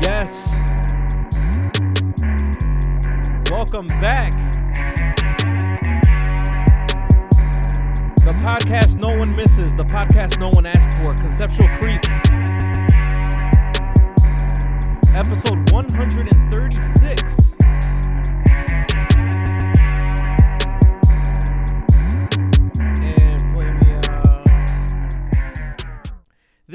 Yes. Welcome back. The podcast no one misses, the podcast no one asked for, Conceptual Creeps. Episode 136.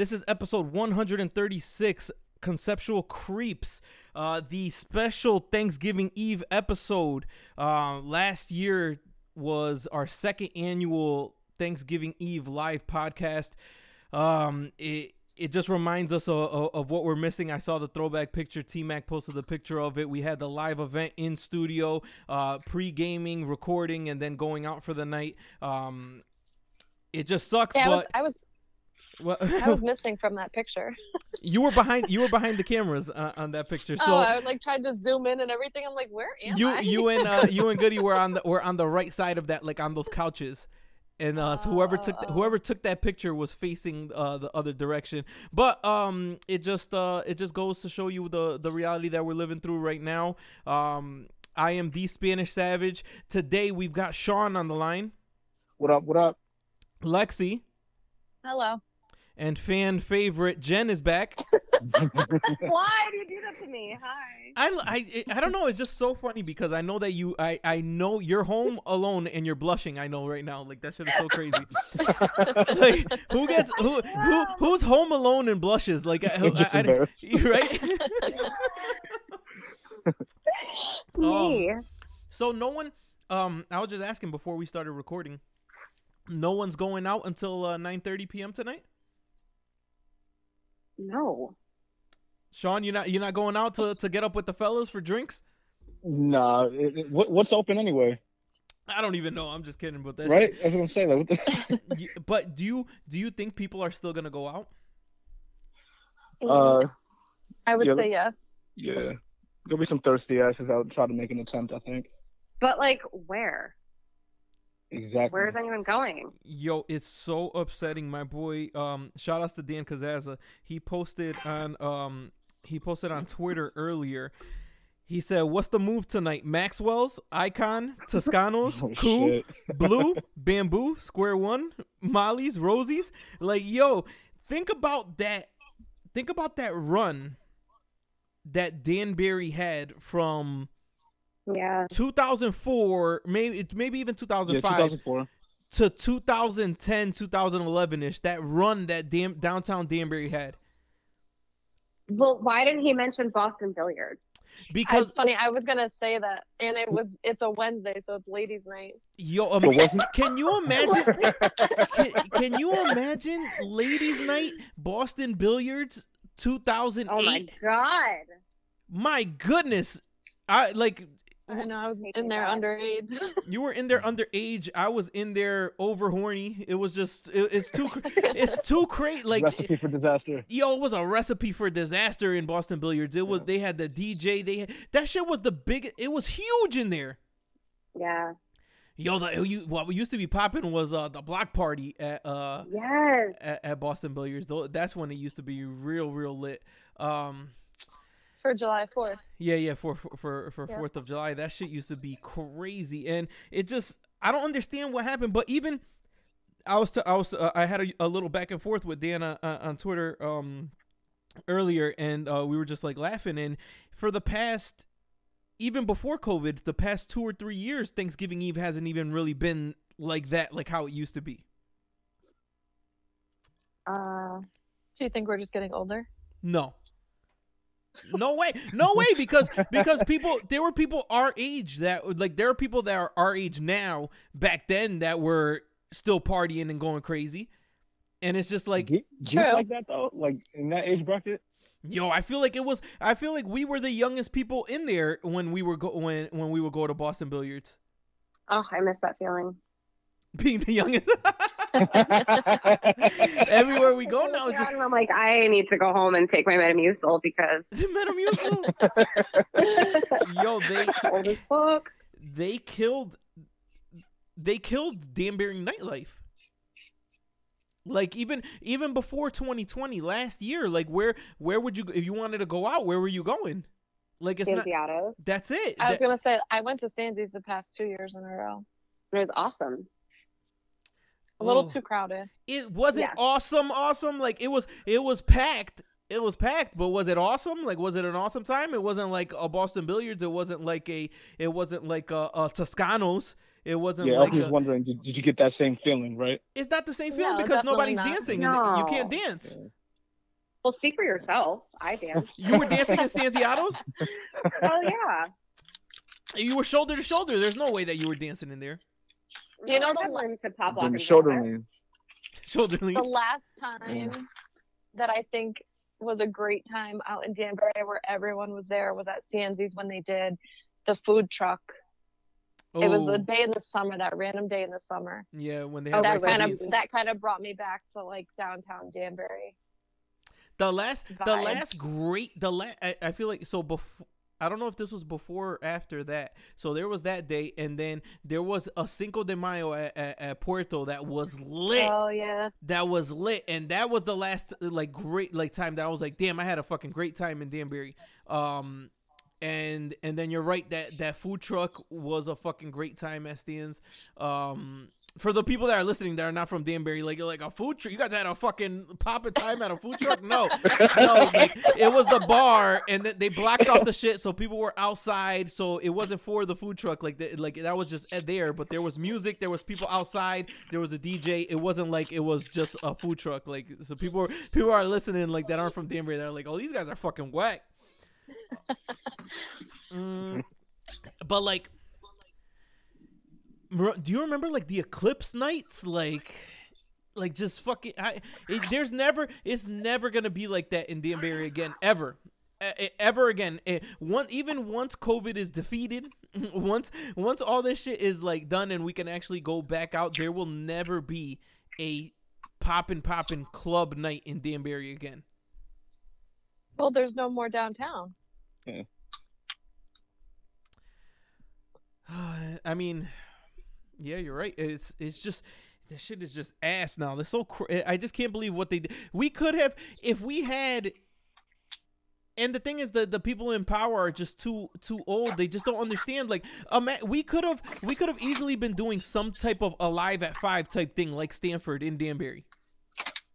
This is episode 136, Conceptual Creeps, uh, the special Thanksgiving Eve episode. Uh, last year was our second annual Thanksgiving Eve live podcast. Um, it it just reminds us of, of, of what we're missing. I saw the throwback picture. T Mac posted the picture of it. We had the live event in studio, uh, pre gaming, recording, and then going out for the night. Um, it just sucks, Yeah, I was, but I was what- I was missing from that picture. you were behind you were behind the cameras uh, on that picture. So oh, I was like tried to zoom in and everything. I'm like, where am you I? you and uh, you and Goody were on the were on the right side of that, like on those couches. And uh, so whoever took Oh. whoever took that picture was facing uh, the other direction. But um, it just uh, it just goes to show you the the reality that we're living through right now. Um, I am the Spanish Savage. Today we've got Sean on the line, What up? What up? Lexi, Hello. And fan favorite Jen is back. Why do you do that to me? Hi. I, I, I don't know. It's just so funny because I know that you I, I know you're home alone and you're blushing. I know right now. Like that shit is so crazy. like who gets who who who's home alone and blushes? Like I, I- I- embarrassed. right? Me. so no one. Um, I was just asking before we started recording. No one's going out until uh, 9:30 p.m. tonight. No. Sean, you're not you're not going out to, to get up with the fellas for drinks. Nah, it, it- what, what's open anyway? I don't even know. I'm just kidding. But that's Right? I was gonna say that. The... But do you do you think people are still gonna go out? uh, I would yeah, say yes. yeah, there'll be some thirsty asses out try to make an attempt. I think. But like, where? Exactly. Where is anyone going? Yo, it's so upsetting. My boy, um, shout outs to Dan Kazaza. He posted on um he posted on Twitter earlier. He said, "What's the move tonight? Maxwell's, Icon, Toscanos, Oh, Cool. Blue, Bamboo, Square One, Molly's, Rosie's. Like, yo, think about that. Think about that run that Danbury had from Yeah. 2004, maybe maybe even Yeah, 2005 2004. to 2010, 2011 ish. That run that Dam- downtown Danbury had Well, why didn't he mention Boston Billiards? because it's funny. I was gonna say that, and it was. It's a Wednesday, so it's ladies' night. yo, um, can you imagine? can, can you imagine ladies' night Boston Billiards 2008? Oh my god. My goodness, I like I know I was in there that. underage. you were in there underage. I was in there over horny. It was just it, it's too it's too crazy. Like recipe for disaster. yo, it was a recipe for disaster in Boston Billiards. It was they had the DJ. They had, that shit was the big. It was huge in there. Yeah. Yo, the you, what used to be popping was uh the block party at uh Yes. at, at Boston Billiards. Though that's when it used to be real real lit. Um for July 4th. yeah yeah for for for, for Yeah. Fourth of July that shit used to be crazy and it just I don't understand what happened. But even I was t- I was uh, I had a, a little back and forth with Dan uh, uh, on Twitter um earlier and uh, we were just like laughing and for the past even before COVID, the past two or three years, Thanksgiving Eve hasn't even really been like that, like how it used to be. Uh, Do you think we're just getting older? No. No way. No way because because people there were people our age that like there are people that are our age now back then that were still partying and going crazy. And it's just like do, you- do you like that though? Like in that age bracket? yo, I feel like it was I feel like we were the youngest people in there when we were go when when we would go to Boston Billiards. oh, I miss that feeling. Being the youngest. Everywhere we go now, it's just And I'm like, I need to go home and take my Metamucil because Metamucil. Yo, they old fuck. they killed they killed Danbury nightlife. Like even even before 2020 last year, like where where would you if you wanted to go out, where were you going? Like it's not Santiago. that's it. I was That- gonna say I went to Stanzi's the past two years in a row. It was awesome. A little Oh. too crowded. it wasn't Yes. awesome awesome like it was it was packed it was packed but was it awesome like was it an awesome time it wasn't like a boston billiards it wasn't like a it wasn't like a, a toscanos it wasn't Yeah, like I was a- wondering, did, did you get that same feeling, right? it's not the same feeling No, because nobody's not. dancing and you can't No. dance Well, speak for yourself. I danced. you were dancing in Stanziato's oh yeah. you were shoulder to shoulder there's no way that you were dancing in there Do you know the had la- one to pop lock and shoulder roll. lean. shoulder lean the last time that I think was a great time out in Danbury where everyone was there was at Stanzi's when they did the food truck. It was Oh, a day in the summer, that random day in the summer. yeah when they Oh, had that kind of beans. that kind of brought me back to like downtown Danbury. The last, the last great, the last. I, I feel like so before. I don't know if this was before or after that. So there was that day, and then there was a Cinco de Mayo at, at, at Puerto that was lit. Oh yeah. that was lit, and that was the last like great like time that I was like, damn, I had a fucking great time in Danbury. Um, and and then you're right that that food truck was a fucking great time at Stan's. Um, for the people that are listening that are not from Danbury, like like a food truck, you guys had a fucking poppin' time at a food truck? No, no, like, it was the bar, and then they blocked off the shit, so people were outside, so it wasn't for the food truck. Like the, like that was just there, but there was music, there was people outside, there was a DJ. It wasn't like it was just a food truck. Like so, people people are listening like that aren't from Danbury. They're like, oh, these guys are fucking whack. Mm, but like, do you remember like the eclipse nights? Like, like just fucking. I, it, there's never. It's never gonna be like that in Danbury again, ever. Ever again, Eh, one even once COVID is defeated, once once all this shit is like done and we can actually go back out, there will never be a poppin' poppin' club night in Danbury again. Well, there's no more downtown. I mean, yeah, you're right. It's it's just that shit is just ass now. They're so cr- I just can't believe what they did. We could have if we had. And the thing is, the the people in power are just too too old. They just don't understand. Like, um, we could have we could have easily been doing some type of alive at five type thing, like Stamford in Danbury.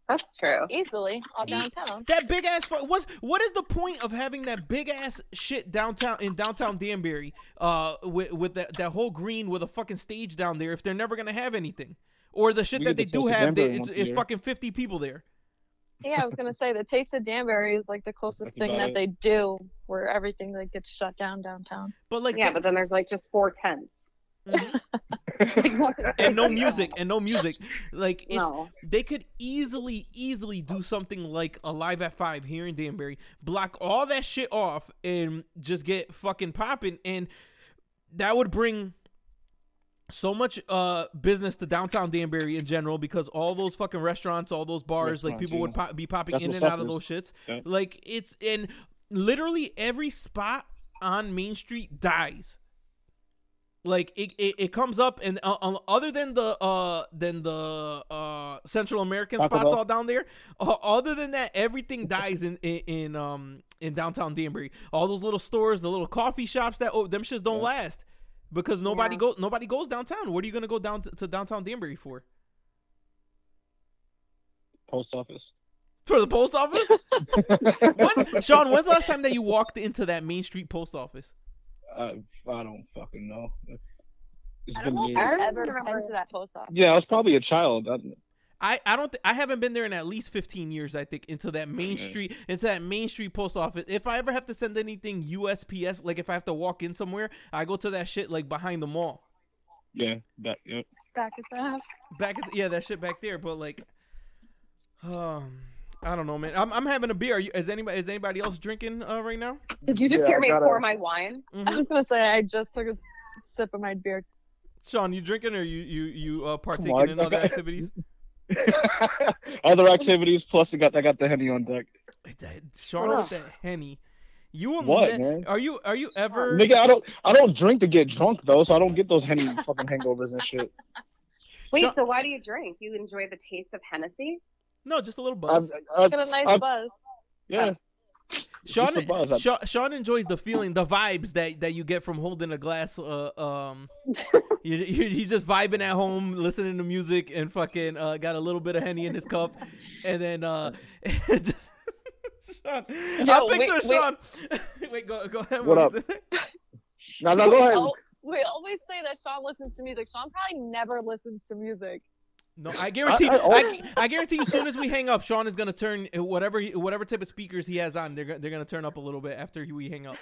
That's true. Easily all downtown. That big ass fu- what's what is the point of having that big ass shit downtown in downtown Danbury uh with with that, that whole green with a fucking stage down there if they're never gonna have anything or the shit We that they the do have they, it's, it's fucking 50 people there Yeah, I was gonna say the Taste of Danbury is like the closest That's thing that it. they do where everything like gets shut down downtown. but like Yeah, they- but then there's like just four tents. Mhm. And no music and no music like it's No. they could easily easily do something like a live at five here in danbury block all that shit off and just get fucking popping and that would bring so much uh business to downtown danbury in general because all those fucking restaurants all those bars like Restaurants, people would pop, be popping That's in what and out of those shits Yeah. like it's in literally every spot on main street dies like it, it, it comes up and uh, uh, other than the uh than the uh Central American Taco spots Bell? all down there, uh, other than that everything dies in, in in um in downtown Danbury. All those little stores, the little coffee shops that oh them shits don't Yeah. last because nobody Yeah. go nobody goes downtown. What are you gonna go down to, to downtown Danbury for? Post office. For the post office? When- Sean, when's the last time that you walked into that Main Street post office? Uh, I don't fucking know. It's I been don't know if years. I've ever remember- been to that post office. Yeah, I was probably a child. I, I, I don't th- I haven't been there in at least 15 years I think into that main street into that main street post office if I ever have to send anything USPS like if I have to walk in somewhere I go to that shit like behind the mall yeah, that. Yeah. Back at that. back is yeah that shit back there but like um I don't know man I'm, I'm having a beer Are you, is anybody is anybody else drinking uh, right now Did you just Yeah, hear me gotta- pour my wine? I Mhm. was gonna say I just took a sip of my beer. Sean you drinking or you you you uh on, partaking in other activities Other activities, plus I got I got the henny on deck. That- Sean with that henny You will What, ne- man? Are you are you ever Nigga, I don't I don't drink to get drunk though, so I don't get those henny fucking hangovers and shit. Wait, Sean- so why do you drink? You enjoy the taste of Hennessy? No, just a little I, buzz. I, Get a nice I- buzz. yeah. Sean, buzz. Sean Sean enjoys the feeling, the vibes that that you get from holding a glass. Uh, um, you, you, he's just vibing at home, listening to music, and fucking uh, got a little bit of henny in his cup, and then uh, Sean, Yo, I picture wait, wait. Sean. Wait, go go ahead. What was up? it? No, no, go ahead. Oh, we always say that Sean listens to music. Sean probably never listens to music. No, I guarantee. I- I, I- I, guarantee. You. As soon as we hang up, Sean is gonna turn whatever he, whatever type of speakers he has on. They're they're gonna turn up a little bit after we hang up.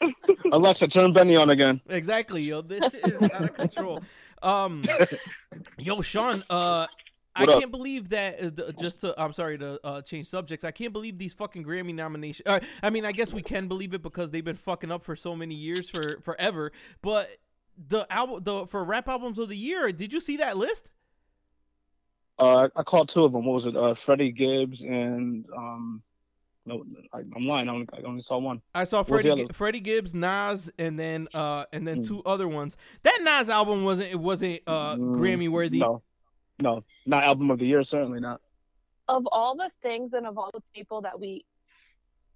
Alexa, turn Benny on again. Exactly, yo. This shit is out of control. Um, yo, Sean. Uh, I up? can't believe that. Uh, just to, I'm sorry to uh, change subjects. I can't believe these fucking Grammy nominations. Uh, I mean, I guess we can believe it because they've been fucking up for so many years, for forever. But the album, the for rap albums of the year, did you see that list? Uh, I caught two of them. What was it? Uh, Freddie Gibbs and um, no, I, I'm lying. I only, I only saw one. I saw Freddie, other? Freddie Gibbs, Nas, and then uh, and then Mm. two other ones. That Nas album wasn't it wasn't uh Mm, Grammy worthy. No, no, not album of the year. Certainly not. Of all the things and of all the people that we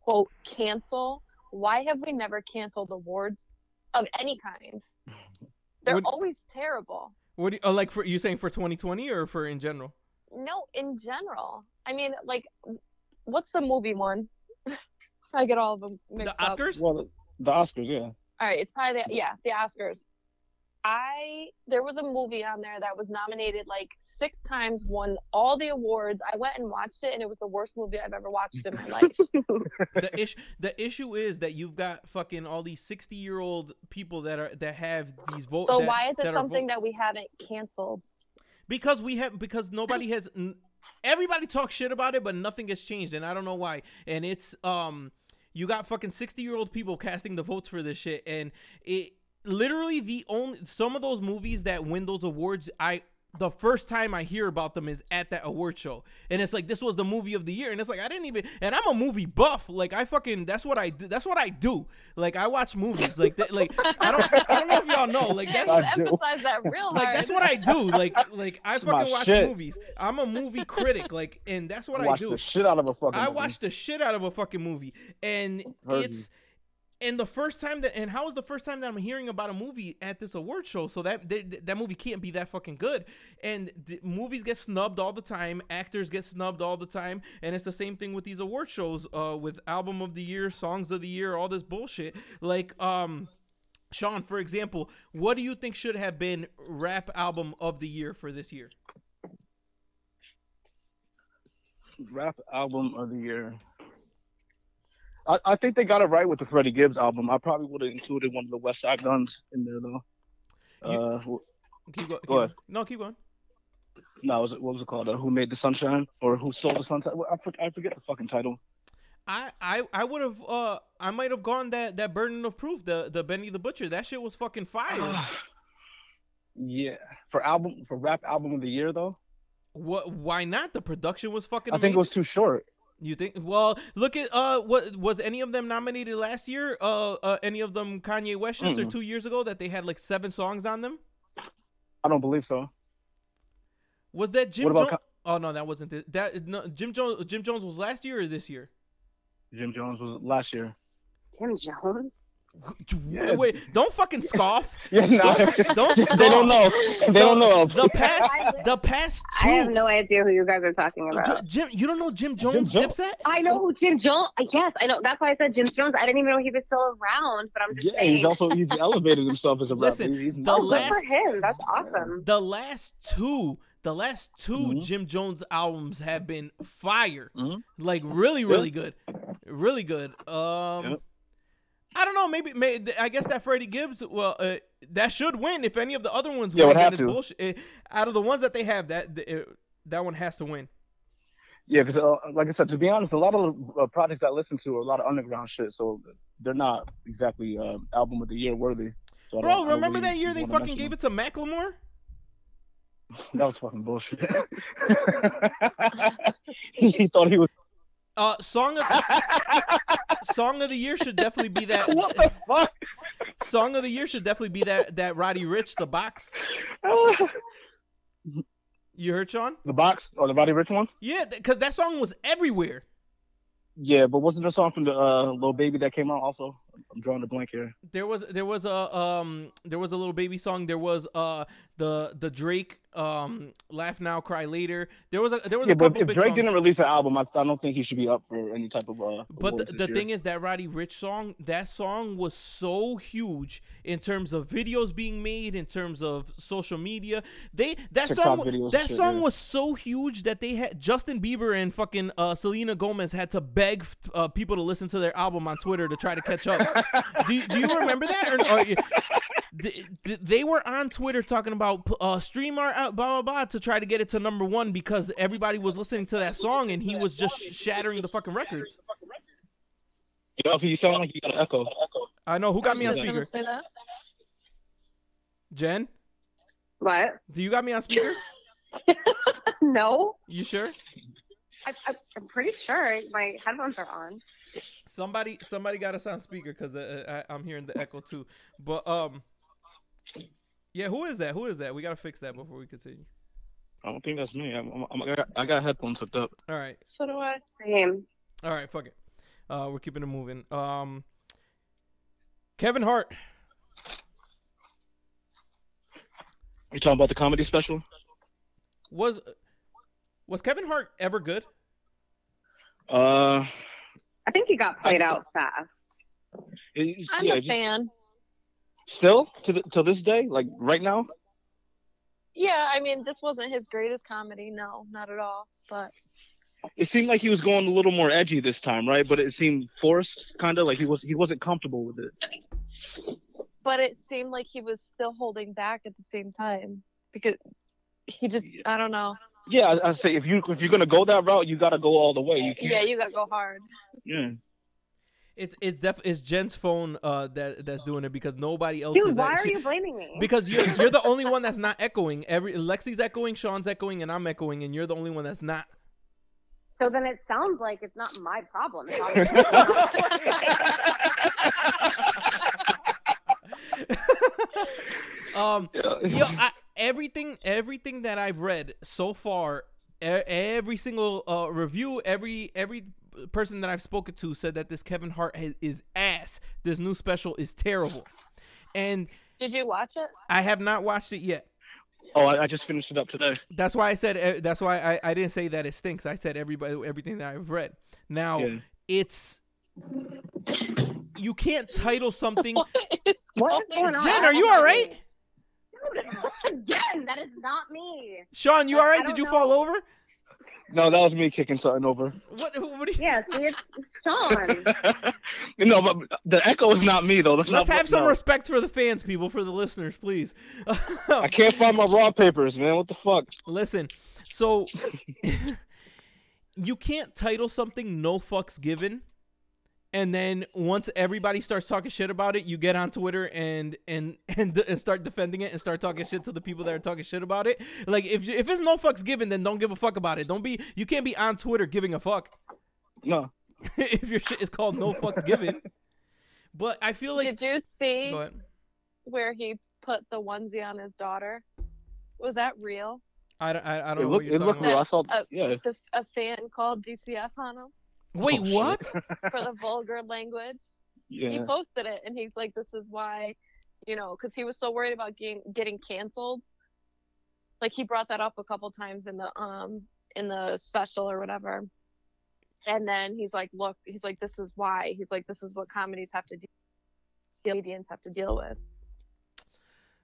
quote cancel, why have we never canceled awards of any kind? They're Would- always terrible. What do you, uh, like for you saying for 2020 or for in general? No, in general. I mean, like, what's the movie one? I get all of them mixed The up. Oscars? Well, the, the Oscars, yeah. All right, it's probably the, yeah, the Oscars. I there was a movie on there that was nominated like six times, won all the awards. I went and watched it, and it was the worst movie I've ever watched in my life. the issue the issue is that you've got fucking all these 60 year old people that are that have these votes. So that, why is it that something votes. that we haven't canceled? because we have because nobody has n- everybody talks shit about it but nothing has changed and i don't know why and it's um you got fucking 60 year old people casting the votes for this shit and it literally the only some of those movies that win those awards i the first time I hear about them is at that award show, and it's like this was the movie of the year, and it's like I didn't even, and I'm a movie buff, like I fucking that's what I do, that's what I do, like I watch movies, like that, like I don't, I don't know if y'all know, like that's you I do. emphasize that real like that's what I do. Like like I fucking watch shit. movies. I'm a movie critic. Like and that's what I Watch do. the shit out of a fucking. I movie. watch the shit out of a fucking movie, and Heard it's and the first time that and how is the first time that I'm hearing about a movie at this award show? So that that, that movie can't be that fucking good. And movies get snubbed all the time. Actors get snubbed all the time, and it's the same thing with these award shows. Uh, with album of the year, songs of the year, all this bullshit. Like um. Sean, for example, what do you think should have been rap album of the year for this year? rap album of the year. I, I think they got it right with the Freddie Gibbs album. I probably would have included one of the Westside Gunns in there though. You- uh, Keep go- keep Go ahead. No, keep going. no, was it, what was it called? Uh, Who Made the Sunshine or Who Sold the Sunshine? I, for, I forget the fucking title. I I, I would have uh I might have gone that that burden of proof the the Benny the Butcher that shit was fucking fire. yeah, for album for rap album of the year though, what why not? The production was fucking. I think it was too short. You think? Well, look at uh what was any of them nominated last year? Uh, uh any of them Kanye West shits or two years ago that they had like seven songs on them? I don't believe so. Was that Jim What about Jones? Oh no, that wasn't it. That no, Jim Jones. Jim Jones was last year or this year? Jim Jones was last year. Jim Jones? Yeah. Wait, don't fucking scoff. Yeah, no, don't scoff they don't know. They don't know. The past, the past I have no idea who you guys are talking about. Jim, you don't know Jim Jones, Jones. Dipset? I know who Jim Jones. Yes, I know. That's why I said Jim Jones. I didn't even know he was still around. But I'm just yeah, saying. he's also he's elevated himself as a Listen, rapper. He's the oh, massive. good last- for him. That's awesome. The last two, the last 2 Mhm. Jim Jones albums have been fire. Mhm. Like really, really good, really good. Um, Yep. I don't know. Maybe, maybe I guess that Freddie Gibbs. Well, uh, that should win. If any of the other ones Yeah, win, would have to. bullshit. Eh, out of the ones that they have, that uh, that one has to win. Yeah, because uh, like I said, to be honest, a lot of uh, projects I listen to are a lot of underground shit, so they're not exactly uh, album of the year worthy. So Bro, remember really that year they fucking gave it to Macklemore? That was fucking bullshit. he thought he was. Uh, song of song of the year should definitely be that. what the fuck? Song of the year should definitely be that that Roddy Ricch the box. You heard Sean? the box or the Roddy Ricch one? Yeah, because that song was everywhere. Yeah, but wasn't there a song from the uh, Lil Baby that came out also? I'm drawing a blank here. There was there was a um there was a Lil Baby song. There was uh the the Drake um laugh now cry later. There was a there was Yeah, a but if Drake songs. didn't release an album, I, I don't think he should be up for any type of uh. But the, the thing is that Roddy Ricch song, that song was so huge in terms of videos being made, in terms of social media. They that TikTok song videos that shit, song yeah. was so huge that they had Justin Bieber and fucking uh, Selena Gomez had to beg uh, people to listen to their album on Twitter to try to catch up. Do, you- do you remember that? Or, or you- th- th- they were on Twitter talking about uh, stream our uh, blah blah blah to try to get it to number one because everybody was listening to that song and he was just shattering the fucking records. You know, you sound like you got an echo. I know who got me on speaker. Jen, What? do you got me on speaker? no. You sure? I, I, I'm pretty sure my headphones are on. Somebody, somebody got us on speaker because I, I'm hearing the echo too. But um, yeah, who is that? Who is that? We gotta fix that before we continue. I don't think that's me. I'm, I'm, I, got, I got headphones hooked up. All right, So do I. Same. all right, fuck it. Uh, we're keeping it moving. Um, Kevin Hart. You talking about the comedy special? Was was Kevin Hart ever good? Uh, I think he got played out fast. it- I'm yeah, a just- fan. Still to the, to this day, like right now. Yeah, I mean, this wasn't his greatest comedy. No, not at all. But It seemed like he was going a little more edgy this time, right? But it seemed forced, kind of like he was he wasn't comfortable with it. but it seemed like he was still holding back at the same time because he just I don't know. Yeah, I, I say if you if you're gonna go that route, you gotta go all the way. You can't. Yeah, you gotta go hard. yeah. It's it's def it's Jen's phone uh that that's doing it because nobody else is. Dude, why are actually- you blaming me? Because you're you're the only one that's not echoing. Every Lexi's echoing, Sean's echoing, and I'm echoing, and you're the only one that's not. so then it sounds like it's not my problem. It's obviously um, yo, I, everything everything that I've read so far, every single uh, review, every every person that I've spoken to said that this Kevin Hart is, is ass. This new special is terrible, and Did you watch it? I have not watched it yet. Oh, I, I just finished it up today. That's why I said. That's why I, I didn't say that it stinks. I said everybody everything that I've read. Now Yeah. it's you can't title something. What is What is going going on? Jen, are you all right? Again, that is not me. Sean, you all I right? don't Did you know. fall over? No, that was me kicking something over. What? What? Are you, Yeah, see, it's it's Sean. no, but the echo is not me though. That's Let's not, have some no. respect for the fans, people, for the listeners, please. I can't find my raw papers, man. What the fuck? Listen, so you can't title something "No fucks given," and then once everybody starts talking shit about it, you get on Twitter and and and, and start defending it and start talking shit to the people that are talking shit about it. Like if if it's no fucks given, then don't give a fuck about it. Don't be you can't be on Twitter giving a fuck No. if your shit is called no fucks given. But I feel like Did you see where he put the onesie on his daughter? Was that real? I don't, I, I don't It know looked what you're it looked about. real. I saw. Uh, yeah. The, a fan called DCF on him Wait, Oh, what? for the vulgar language. He posted it and he's like, "This is why," you know, because he was so worried about getting getting canceled. Like he brought that up a couple times in the um in the special or whatever. And then he's like, "Look," he's like, "This is why." He's like, "This is what comedies have to deal, comedians have to deal with."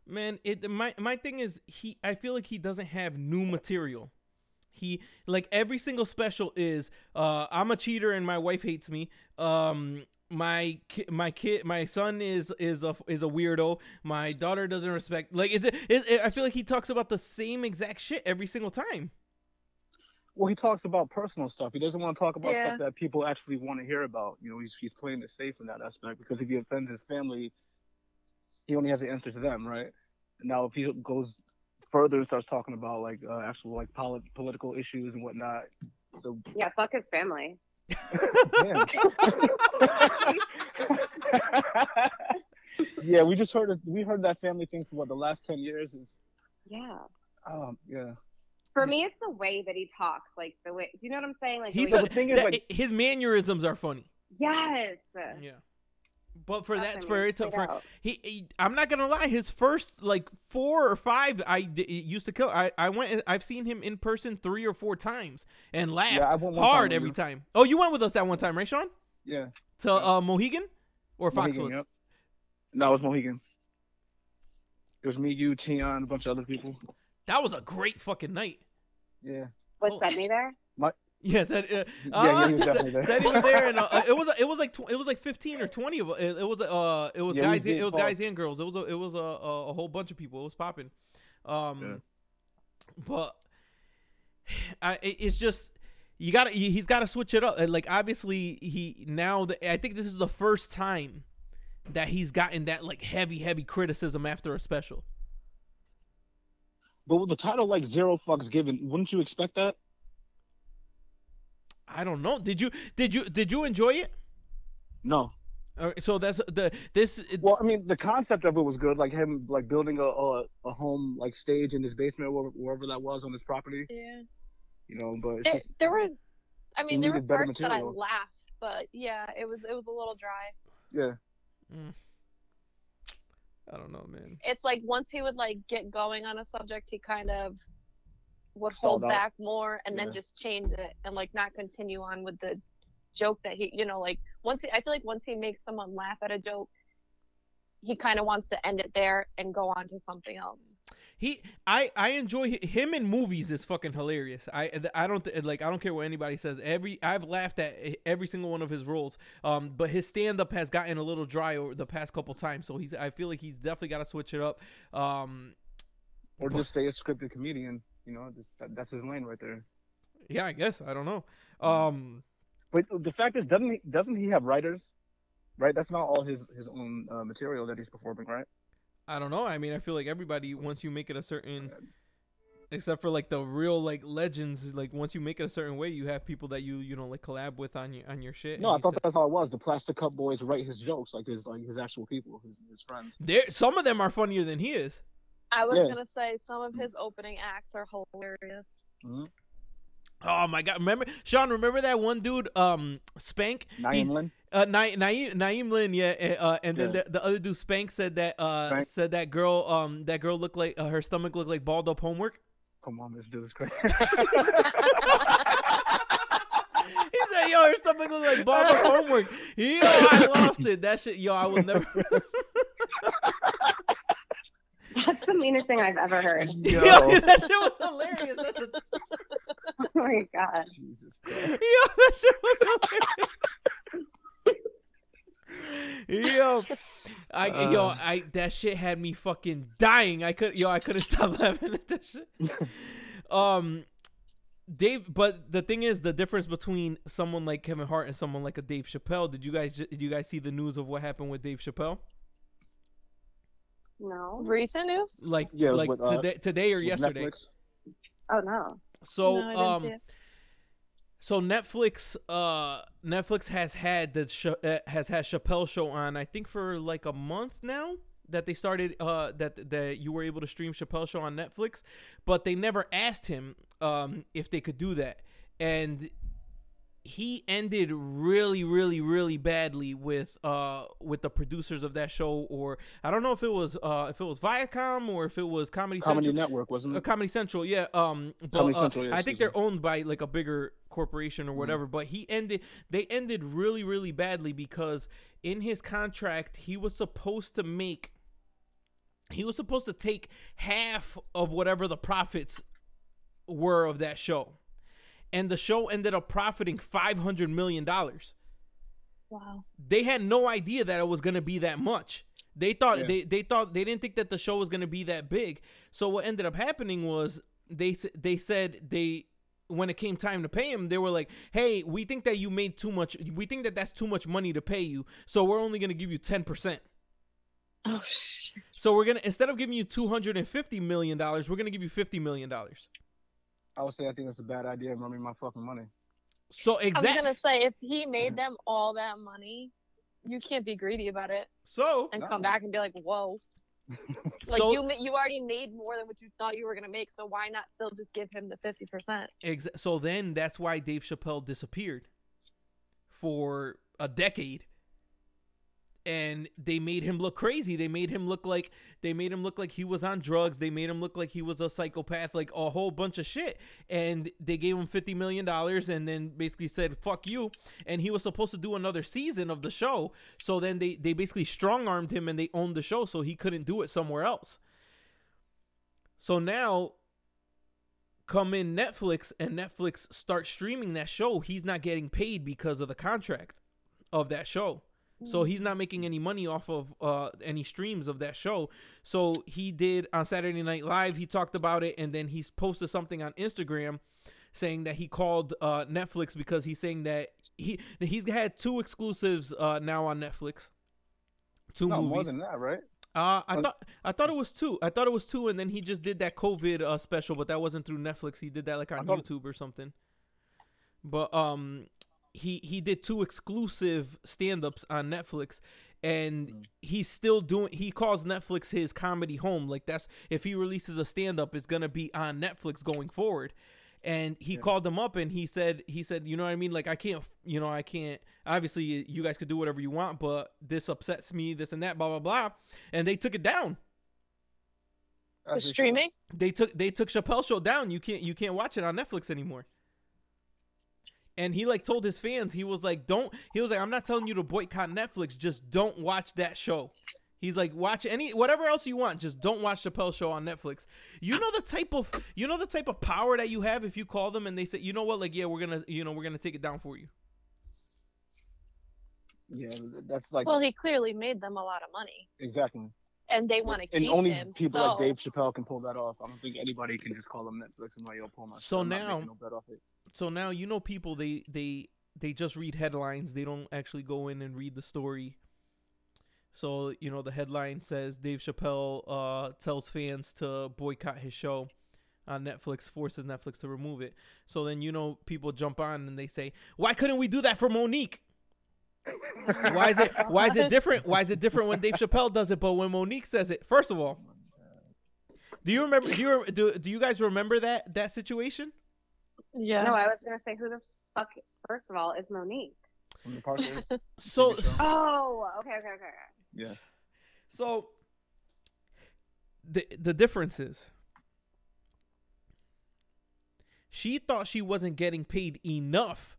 Man, it my my thing is he I feel like he doesn't have new material. He like every single special is uh I'm a cheater and my wife hates me. Um my ki- my kid my son is is a is a weirdo. My daughter doesn't respect like it's it, it, I feel like he talks about the same exact shit every single time. Well, he talks about personal stuff. He doesn't want to talk about Yeah. stuff that people actually want to hear about. You know, he's he's playing it safe in that aspect because if he offends his family, he only has to answer to them, right? And now if he goes further and starts talking about like uh, actual like polit- political issues and whatnot, so yeah, fuck his family. Yeah, we just heard it. We heard that family thing for what the last ten years is. Yeah. Um, yeah. For me, it's the way that he talks, like the way. Do you know what I'm saying? Like the He's way a, the thing is, that- like- his mannerisms are funny. yes. Yeah. But for That's that, what I for it to, for out. he, he, I'm not gonna lie. His first like four or five, I d- used to kill. I, I went. I've seen him in person three or four times and laughed I went one time hard every you. time. Oh, you went with us that one time, right, Sean? Yeah. To Yeah. uh, Mohegan or Mohegan, Foxwoods? yep. No, it was Mohegan. It was me, you, Tion, a bunch of other people. That was a great fucking night. Yeah. Was Oh. Sydney there? Yeah, that, uh, yeah, he was definitely there. said he was there, and uh, it was it was like tw- it was like fifteen or twenty of it. It was uh it was Yeah, guys did it was talk. guys and girls. It was a, it was a, a, a whole bunch of people. It was popping. Um, but I it- it's just you got to he's got to switch it up. Like obviously he now the, I think this is the first time that he's gotten that like heavy heavy criticism after a special. But with the title like zero fucks given, wouldn't you expect that? I don't know. Did you did you did you enjoy it? No. Or- So that's the this Well, I mean, the concept of it was good, like him like building a a, a home like stage in his basement, or wherever that was on his property. Yeah. You know, but it's There, just there were, I mean, there were needed better parts that I laughed, but yeah, it was it was a little dry. yeah. Mm. I don't know, man. It's like once he would like get going on a subject, he kind of would Stalled hold out. back more and then just change it and like not continue on with the joke that he, you know, like once he, I feel like once he makes someone laugh at a joke, he kind of wants to end it there and go on to something else. He, I, I enjoy him in movies. is fucking hilarious. I, I don't th- like. I don't care what anybody says. Every I've laughed at every single one of his roles. Um, but his stand up has gotten a little dry over the past couple times. So he's. I feel like he's definitely got to switch it up. Um, Or just stay a scripted comedian. You know, just that, that's his lane right there. yeah, I guess I don't know. Um, But the fact is, doesn't he doesn't he have writers? Right. That's not all his his own uh, material that he's performing, right? I don't know. I mean, I feel like everybody once you make it a certain, except for like the real like legends, like once you make it a certain way, you have people that you you know like collab with on your on your shit. No, I thought that's all it was. The Plastic Cup Boys write his jokes, like his like his actual people, his his friends. there. Some of them are funnier than he is. I was Yeah. gonna say some of his opening acts are hilarious. Oh my god! Remember, Sean? Remember that one dude, um, Spank? Na'im Lynn. Uh, Na- Naeem, Na'im Lynn, yeah. Uh, and then Yeah. the, the other dude, Spank, said that uh Spank. said that girl, um, that girl looked like uh, her stomach looked like balled up homework. Come on, this dude is crazy. He said, "Yo, her stomach looked like balled up homework." Yo, I lost it. That shit, yo, I will never. That's the meanest thing I've ever heard. yo, Yo. that shit was hilarious. That's Oh my god. Jesus Christ. Yo, that shit was hilarious. Yo, I yo, Uh. I that shit had me fucking dying. I could yo, I couldn't stop laughing at that shit. um, Dave, but the thing is, the difference between someone like Kevin Hart and someone like a Dave Chappelle. Did you guys did you guys see the news of what happened with Dave Chappelle? No. Recent news? Like Yeah, like with, uh, today, today or yesterday? Netflix. Oh no. So no, um. So Netflix, uh, Netflix has had the sh- uh, has had Chappelle show on. I think for like a month now that they started uh that that you were able to stream Chappelle show on Netflix, but they never asked him um if they could do that, and he ended really really really badly with uh with the producers of that show or I don't know if it was uh if it was Viacom or if it was Comedy, Comedy Central. Network wasn't Uh, it? Comedy Central, yeah. Um, but, Comedy uh, Central, yeah, I think they're owned by like a bigger corporation Mm-hmm. or whatever. But he ended, they ended really, really badly because in his contract he was supposed to make, he was supposed to take half of whatever the profits were of that show, and the show ended up profiting five hundred million dollars Wow. they had no idea that it was going to be that much. They thought Yeah. they they thought they didn't think that the show was going to be that big. So what ended up happening was they they said they when it came time to pay him, they were like, "Hey, we think that you made too much. We think that that's too much money to pay you. So we're only going to give you 10%." Oh shit. So we're going to instead of giving you 250 million dollars, we're going to give you 50 million dollars. I would say I think it's a bad idea. I'm running my fucking money. So exactly. I was gonna say if he made them all that money, you can't be greedy about it So and No. come back and be like, "Whoa." Like So- you, you already made more than what you thought you were gonna make, so why not still just give him the fifty percent? exa- so then that's why Dave Chappelle disappeared for a decade. And they made him look crazy. They made him look like they made him look like he was on drugs. They made him look like he was a psychopath, like a whole bunch of shit. And they gave him fifty million dollars, and then basically said "fuck you." And he was supposed to do another season of the show. So then they they basically strong armed him, and they owned the show, so he couldn't do it somewhere else. So now come in Netflix and Netflix start streaming that show, he's not getting paid because of the contract of that show. So he's not making any money off of uh, any streams of that show. So he did on Saturday Night Live. He talked about it, and then he's posted something on Instagram saying that he called uh, Netflix because he's saying that he he's had two exclusives uh, now on Netflix. Two no, movies. more than that, right? Uh, I thought I thought it was two. I thought it was two, and then he just did that COVID uh, special, but that wasn't through Netflix. He did that like on YouTube or something. But um, he he did two exclusive stand-ups on Netflix, and Mm. he's still doing. He calls Netflix his comedy home. Like that's if he releases a stand-up, it's gonna be on Netflix going forward. And he Yeah. called them up and he said he said you know what I mean like I can't you know I can't obviously you guys could do whatever you want but this upsets me this and that blah blah blah and they took it down The As they should. streaming? they took they took Chappelle show down you can't you can't watch it on Netflix anymore and he like told his fans he was like don't he was like I'm not telling you to boycott Netflix just don't watch that show He's like, watch any whatever else you want, just don't watch Chappelle show on Netflix. You know the type of you know the type of power that you have if you call them and they say, you know what, like yeah, we're gonna you know we're gonna take it down for you. Yeah, that's like Well, he clearly made them a lot of money, exactly. and they want to And keep only him. people so, like Dave Chappelle can pull that off. I don't think anybody can just call them Netflix and like, yo, pull my. So I'm now- making no bet off it. So now you know people they they they just read headlines. They don't actually go in and read the story. So you know the headline says Dave Chappelle uh, tells fans to boycott his show on Netflix, forces Netflix to remove it. So then you know people jump on and they say, "Why couldn't we do that for Mo'Nique? Why is it why is it different? Why is it different when Dave Chappelle does it, but when Mo'Nique says it? First of all, do you remember? Do you do, do you guys remember that that situation? Yeah. No, I was gonna say who the fuck. First of all, is Mo'Nique. From the Parkers. So Oh, okay, okay, okay. okay. yeah. So the the difference is she thought she wasn't getting paid enough.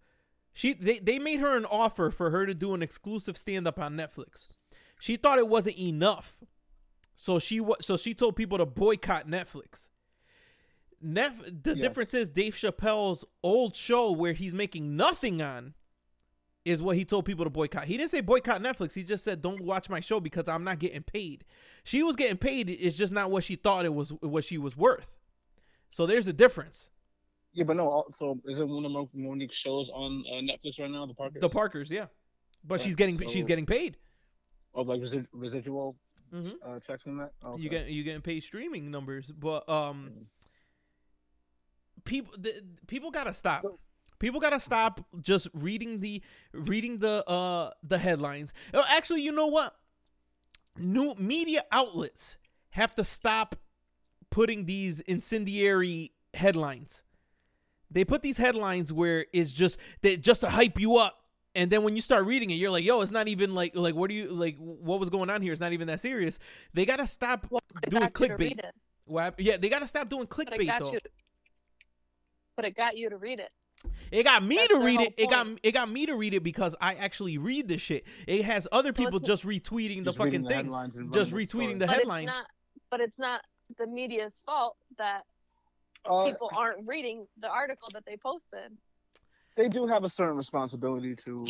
She they, they made her an offer for her to do an exclusive stand up on Netflix. She thought it wasn't enough. So she wa- so she told people to boycott Netflix. Nef- the Yes. difference is Dave Chappelle's old show where he's making nothing on is what he told people to boycott. He didn't say boycott Netflix. He just said don't watch my show because I'm not getting paid. She was getting paid. It's just not what she thought it was what she was worth. So there's a difference. Yeah, but no. al- So is it one of Mo- Mo'Nique's shows on uh, Netflix right now? The Parkers. The Parkers, yeah, but Yeah, she's getting so- she's getting paid. Of like resi- residual hmm uh, checks from that. Oh, You okay. get you getting paid streaming numbers, but um, people the, people gotta stop. So- People gotta stop just reading the reading the uh the headlines. Oh, Actually, you know what? New media outlets have to stop putting these incendiary headlines. They put these headlines where it's just they just to hype you up. And then when you start reading it, you're like, "Yo, it's not even like like what do you like? What was going on here? It's not even that serious." They gotta stop Well, doing got you to clickbait. read What Yeah, they gotta stop doing clickbait though. you. But it got you to read it. It got me That's to read whole it. It got it got me to read it because I actually read this shit. It has other people it's- just retweeting the Just reading fucking the thing, headlines and just retweeting story. the But headline. it's not. But it's not the media's fault that Uh, people aren't reading the article that they posted. they do have a certain responsibility to.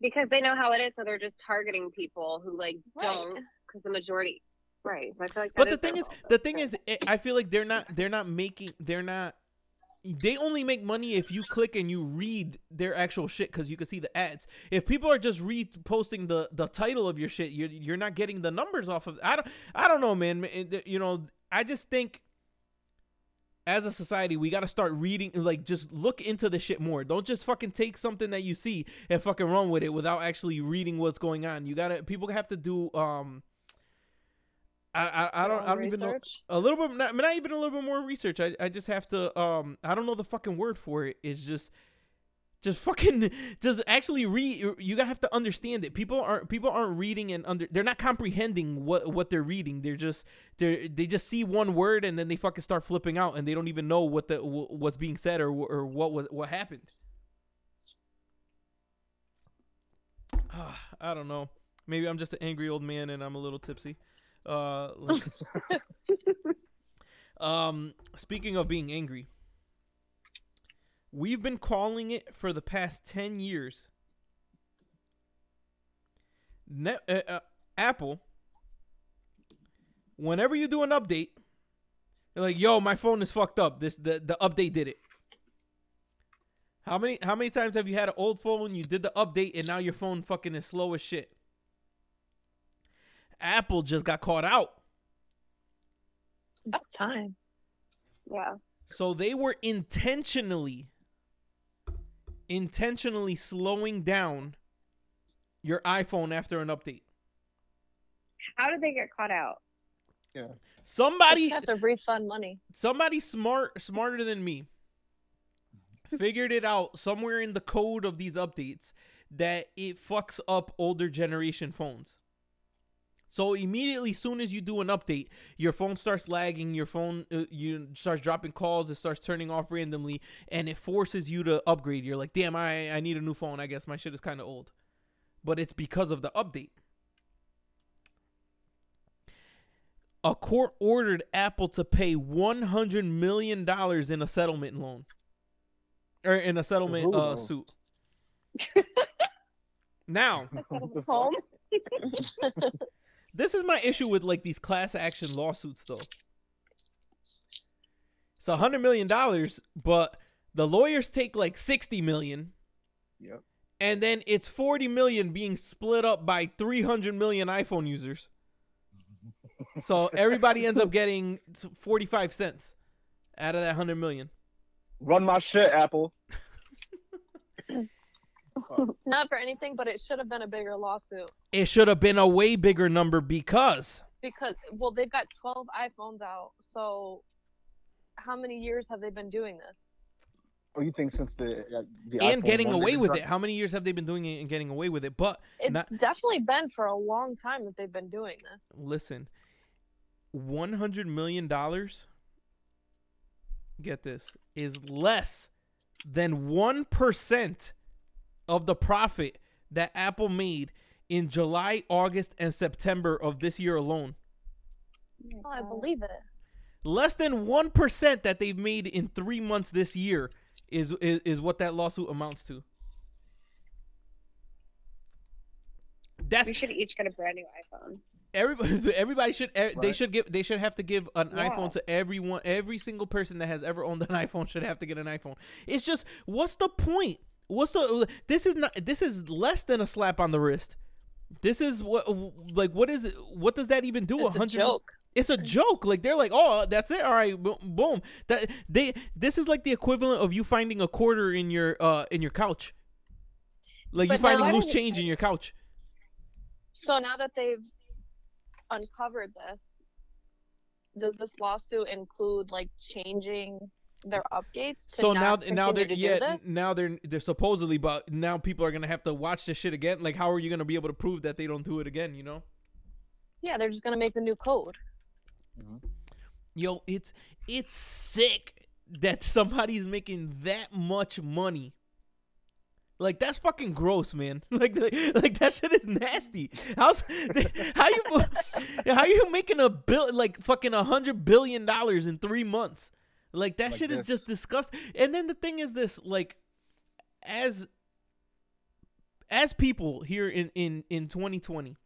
Because they know how it is, so they're just targeting people who like Right. don't. Because the majority, right? So I feel like. But the thing is, fault. the thing is, it, I feel like they're not they're not making they're not they only make money if you click and you read their actual shit because you can see the ads. If people are just reposting the the title of your shit, you're you're not getting the numbers off of. I don't I don't know, man. You know, I just think as a society, we got to start reading, like, just look into the shit more. Don't just fucking take something that you see and fucking run with it without actually reading what's going on. You gotta, people have to do, um, I, I, I don't, I don't even know a little bit, not, not even a little bit more research. I, I just have to, um, I don't know the fucking word for it. It's just, just fucking, just actually read. You gotta have to understand it. People aren't, people aren't reading and under, they're not comprehending what what they're reading. They're just, they're they just see one word and then they fucking start flipping out and they don't even know what the what's being said or or what was what happened. Ah, I don't know. Maybe I'm just an angry old man and I'm a little tipsy. Uh, um, speaking of being angry, we've been calling it for the past ten years. Ne- uh, uh, Apple, whenever you do an update, they're like, "Yo, my phone is fucked up. This the the update did it." How many how many times have you had an old phone, you did the update, and now your phone fucking is slow as shit? Apple just got caught out. About time. Yeah. So they were intentionally intentionally slowing down your iPhone after an update. How did they get caught out? Yeah. Somebody Just have to refund money. somebody smart smarter than me figured it out somewhere in the code of these updates that it fucks up older generation phones. So immediately, soon as you do an update, your phone starts lagging. Your phone uh, you starts dropping calls. It starts turning off randomly, and it forces you to upgrade. You're like, damn, I I need a new phone. I guess my shit is kind of old, but it's because of the update. A court ordered Apple to pay one hundred million dollars in a settlement loan, or in a settlement uh, suit. now, What the fuck? Home? this is my issue with like these class action lawsuits, though. It's a hundred million dollars, but the lawyers take like sixty million, Yep. and then it's forty million being split up by three hundred million iPhone users. So everybody ends up getting forty-five cents out of that hundred million. Run my shit, Apple. Not for anything, but it should have been a bigger lawsuit It should have been a way bigger number because because well, they've got 12 iPhones out. So how many years have they been doing this? Oh, you think since the uh, the and iPhone getting away with it. How many years have they been doing it and getting away with it? But It's Not- definitely been for a long time that they've been doing this. listen, one hundred million dollars. Get this is less than one percent of the profit that Apple made in July, August, and September of this year alone. Oh, I believe it. Less than one percent that they've made in three months this year is, is is what that lawsuit amounts to. That's We should each get a brand new iPhone. everybody everybody should eh, they should give they should have to give an Yeah. iphone to everyone every single person that has ever owned an iphone should have to get an iphone it's just what's the point what's the this is not this is less than a slap on the wrist. This is what like what is it what does that even do? It's a 100 joke. it's a joke. Like they're like oh that's it? All right boom. That they this is like the equivalent of you finding a quarter in your uh in your couch. Like you But now finding loose change in your couch. So now that they've uncovered this, does this lawsuit include like changing their updates? To so now not now they're continue to do yeah this? now they're they're supposedly but now people are gonna have to watch this shit again like how are you gonna be able to prove that they don't do it again you know Yeah, they're just gonna make a new code. Mm-hmm. yo it's it's sick that somebody's making that much money like that's fucking gross man like like, like that shit is nasty how's how you how you making a bill like fucking a hundred billion dollars in three months like that Like shit is just disgusting and then the thing is this like as as people here in in in 2020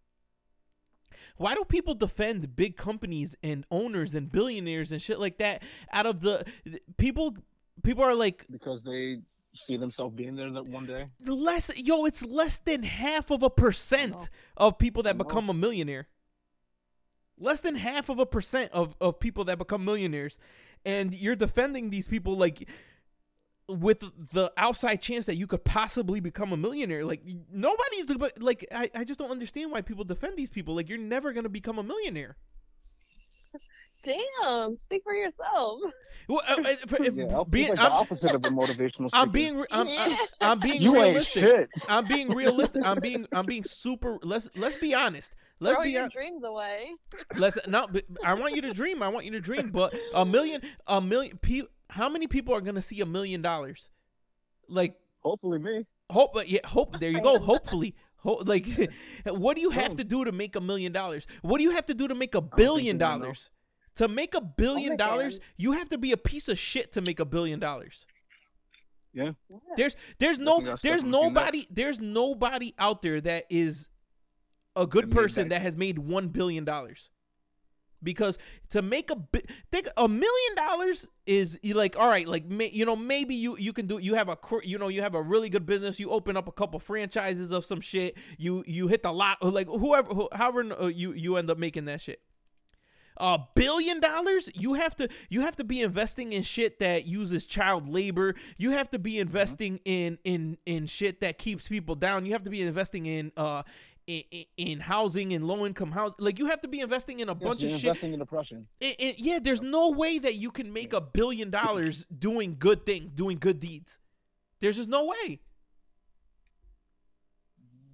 why do people defend big companies and owners and billionaires and shit like that out of the people people are like because they see themselves being there that one day. less yo it's less than half of a percent of people that become a millionaire. Less than half of a percent of, of people that become millionaires and you're defending these people like with the outside chance that you could possibly become a millionaire. Like nobody's but like I, I just don't understand why people defend these people. Like you're never gonna become a millionaire. Damn, speak for yourself. Well, uh, uh, for, uh, Yeah, being, like the I'm, opposite of a motivational. I'm being re- I'm, I'm, I'm being You ain't realistic. shit. I'm being realistic. I'm being I'm being super. Let's let's be honest. Let's Throw be your hon- dreams away. let's no. but I want you to dream. I want you to dream. But a million a million people. How many people are gonna see a million dollars? Like Hopefully me. hope. but Yeah, hope. There you go. Hopefully. Ho- like, what do you have to do to make a million dollars? What do you have to do to make a billion you wanna know. dollars? To make a billion dollars, it. you have to be a piece of shit to make a billion dollars. Yeah. There's there's no there's nobody there's nobody out there that is a good person that- has made one billion dollars. Because to make a bi- think a million dollars is you like all right like may, you know maybe you you can do you have a you know you have a really good business you open up a couple franchises of some shit you you hit the lot like whoever who- however uh, you you end up making that shit. A billion dollars? You have to you have to be investing in shit that uses child labor. You have to be investing in in in shit that keeps people down. You have to be investing in uh in, in- in housing and low income housing like you have to be investing in a Yes, bunch you're of shit investing in depression. it, it- yeah there's no way that you can make a billion dollars doing good things doing good deeds there's just no way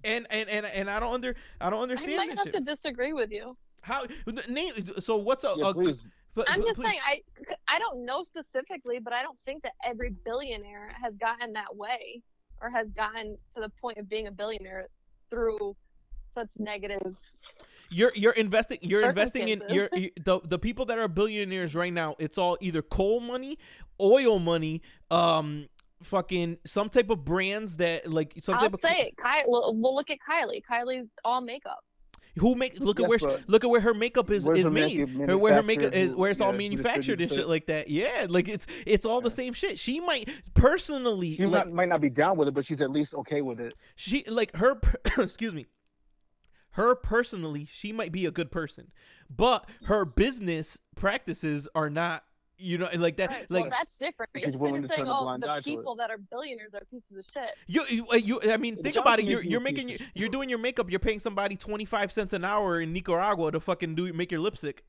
and and and, and i don't under i don't I understand might this have shit to disagree with you. how name so what's a, Yeah, a please. but- I'm just please- saying I I don't know specifically, but I don't think that every billionaire has gotten that way or has gotten to the point of being a billionaire through such negative. You're you're investing you're investing in Circumstances. you're, you the the people that are billionaires right now. It's all either coal money, oil money, um, fucking some type of brands that like some I'll type of say it. Ky- well, we'll look at Kylie. Kylie's all makeup. who make look at Yes, where she- look at where her makeup is is made. make- Her where her makeup is where it's all yeah, who manufactured and shit it. like that. Yeah, like it's it's all the same shit. She might personally She like might, might not be down with it, but she's at least okay with it. she like her excuse me her personally she might be a good person but her business practices are not you know like that Right. like well, that's different. She's It's willing the to turn thing, a oh, blind the eye to it. people that are billionaires are pieces of shit. you, you, uh, you i mean think jobs about it you're, you you're making your, you're doing your makeup you're paying somebody 25 cents an hour in nicaragua to fucking do make your lipstick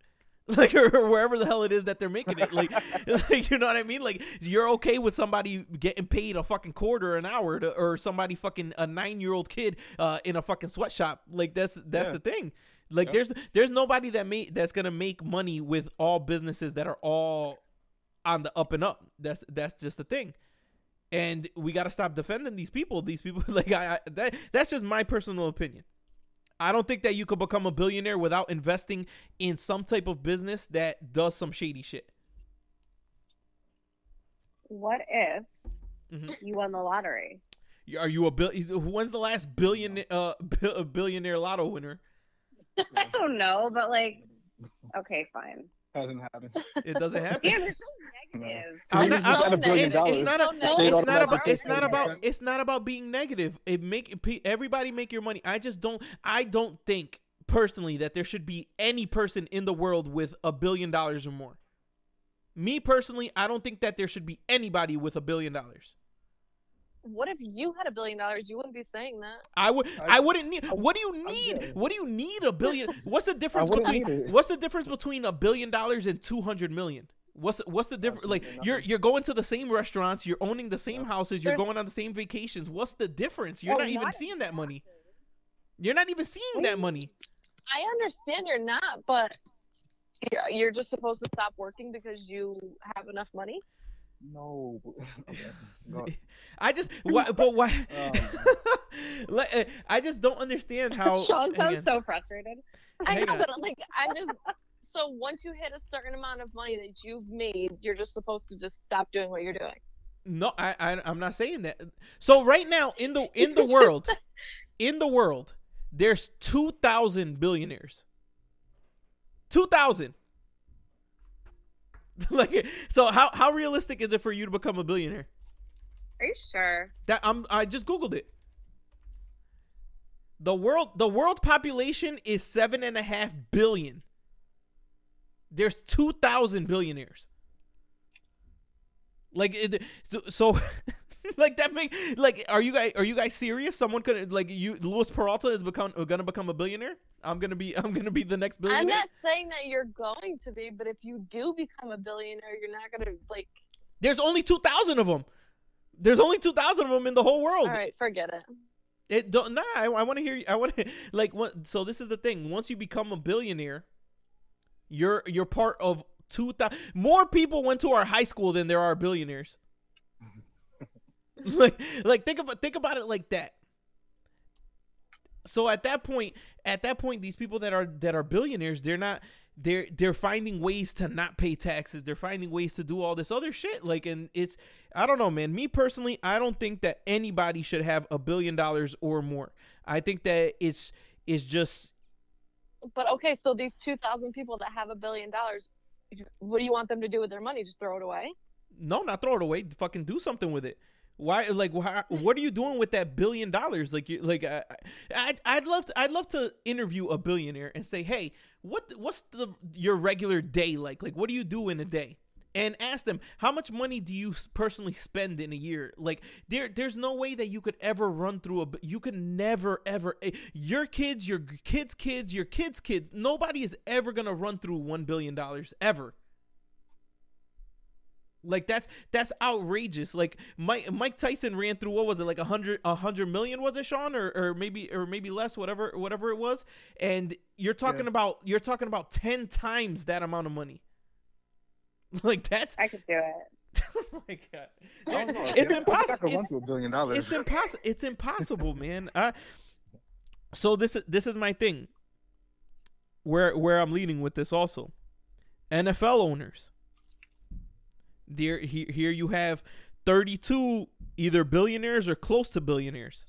like or, wherever the hell it is that they're making it like, like you know what i mean? Like you're okay with somebody getting paid a fucking quarter an hour to, or somebody fucking a nine year old kid uh in a fucking sweatshop. Like that's that's Yeah. the thing. Like Yeah. there's there's nobody that may that's gonna make money with all businesses that are all on the up and up. That's that's just the thing. And we got to stop defending these people. These people like I, I that that's just my personal opinion i don't think that you could become a billionaire without investing in some type of business that does some shady shit What if Mhm. you won the lottery? are you a bill when's the last billion uh bi- billionaire lotto winner I don't know, but like, okay, fine. Hasn't happened. it doesn't happen. Damn, you're so negative. I'm He's not- just I'm- at it's, it's not a, So it's not about it's not about it's not about being negative. It make everybody make your money. I just don't i don't think personally that there should be any person in the world with a billion dollars or more. Me personally i don't think that there should be anybody with a billion dollars What if you had a billion dollars? You wouldn't be saying that. I would. I, I- wouldn't need. What do you need? What do you need a billion? What's the difference between? What's the difference between a billion dollars and two hundred million? What's what's the difference? Like Absolutely you're you're going to the same restaurants, you're owning the same houses, you're There's- going on the same vacations. What's the difference? You're Well, not even not seeing that money. You're not even seeing that money. I understand you're not, but you're, you're just supposed to stop working because you have enough money. No. Okay. I just why, but why? Um, I just don't understand how. Sean hang sounds so frustrated. I know, on. but like I'm just so once you hit a certain amount of money that you've made, you're just supposed to just stop doing what you're doing. No, I, I I'm not saying that. So right now in the in the world, in the world, there's two thousand billionaires. Two thousand. like so, how how realistic is it for you to become a billionaire? Are you sure? That I'm I just googled it. The world the world population is seven and a half billion. There's two thousand billionaires. Like it, so, so like that make like are you guys are you guys serious? Someone could like you Luis Peralta is become gonna become a billionaire? I'm gonna be I'm gonna be the next billionaire. I'm not saying that you're going to be, but if you do become a billionaire, you're not gonna like. There's only 2,000 of them. There's only 2,000 of them in the whole world. All right, forget it. It don't nah. I, I want to hear. I want to like what. So this is the thing. Once you become a billionaire, you're you're part of two thousand. More people went to our high school than there are billionaires. like like think about think about it like that. So at that point, at that point, these people that are that are billionaires, they're not they're they're finding ways to not pay taxes. They're finding ways to do all this other shit. Like, and it's I don't know, man. Me personally, I don't think that anybody should have a billion dollars or more. I think that it's it's just But okay, so these two thousand people that have a billion dollars, what do you want them to do with their money? Just throw it away? no, not throw it away. Fucking do something with it. Why? Like, why, what are you doing with that billion dollars? Like, you like, I, I, I'd love to, I'd love to interview a billionaire and say, hey, what, what's the your regular day like? Like, what do you do in a day? And ask them how much money do you personally spend in a year? Like, there, there's no way that you could ever run through a. You could never, ever. eh, Your kids, your kids' kids, your kids' kids. Nobody is ever gonna run through one billion dollars ever. Like that's that's outrageous. Like Mike Mike Tyson ran through what was it like a hundred a hundred million was it Sean or, or maybe or maybe less whatever whatever it was and you're talking Yeah. about you're talking about ten times that amount of money. Like that's I could do it. oh my god, know. it's impossible. It's, to a billion dollars. it's impossible. It's impossible, man. I, so this is this is my thing. Where where I'm leading with this also, NFL owners. There here here you have 32 either billionaires or close to billionaires.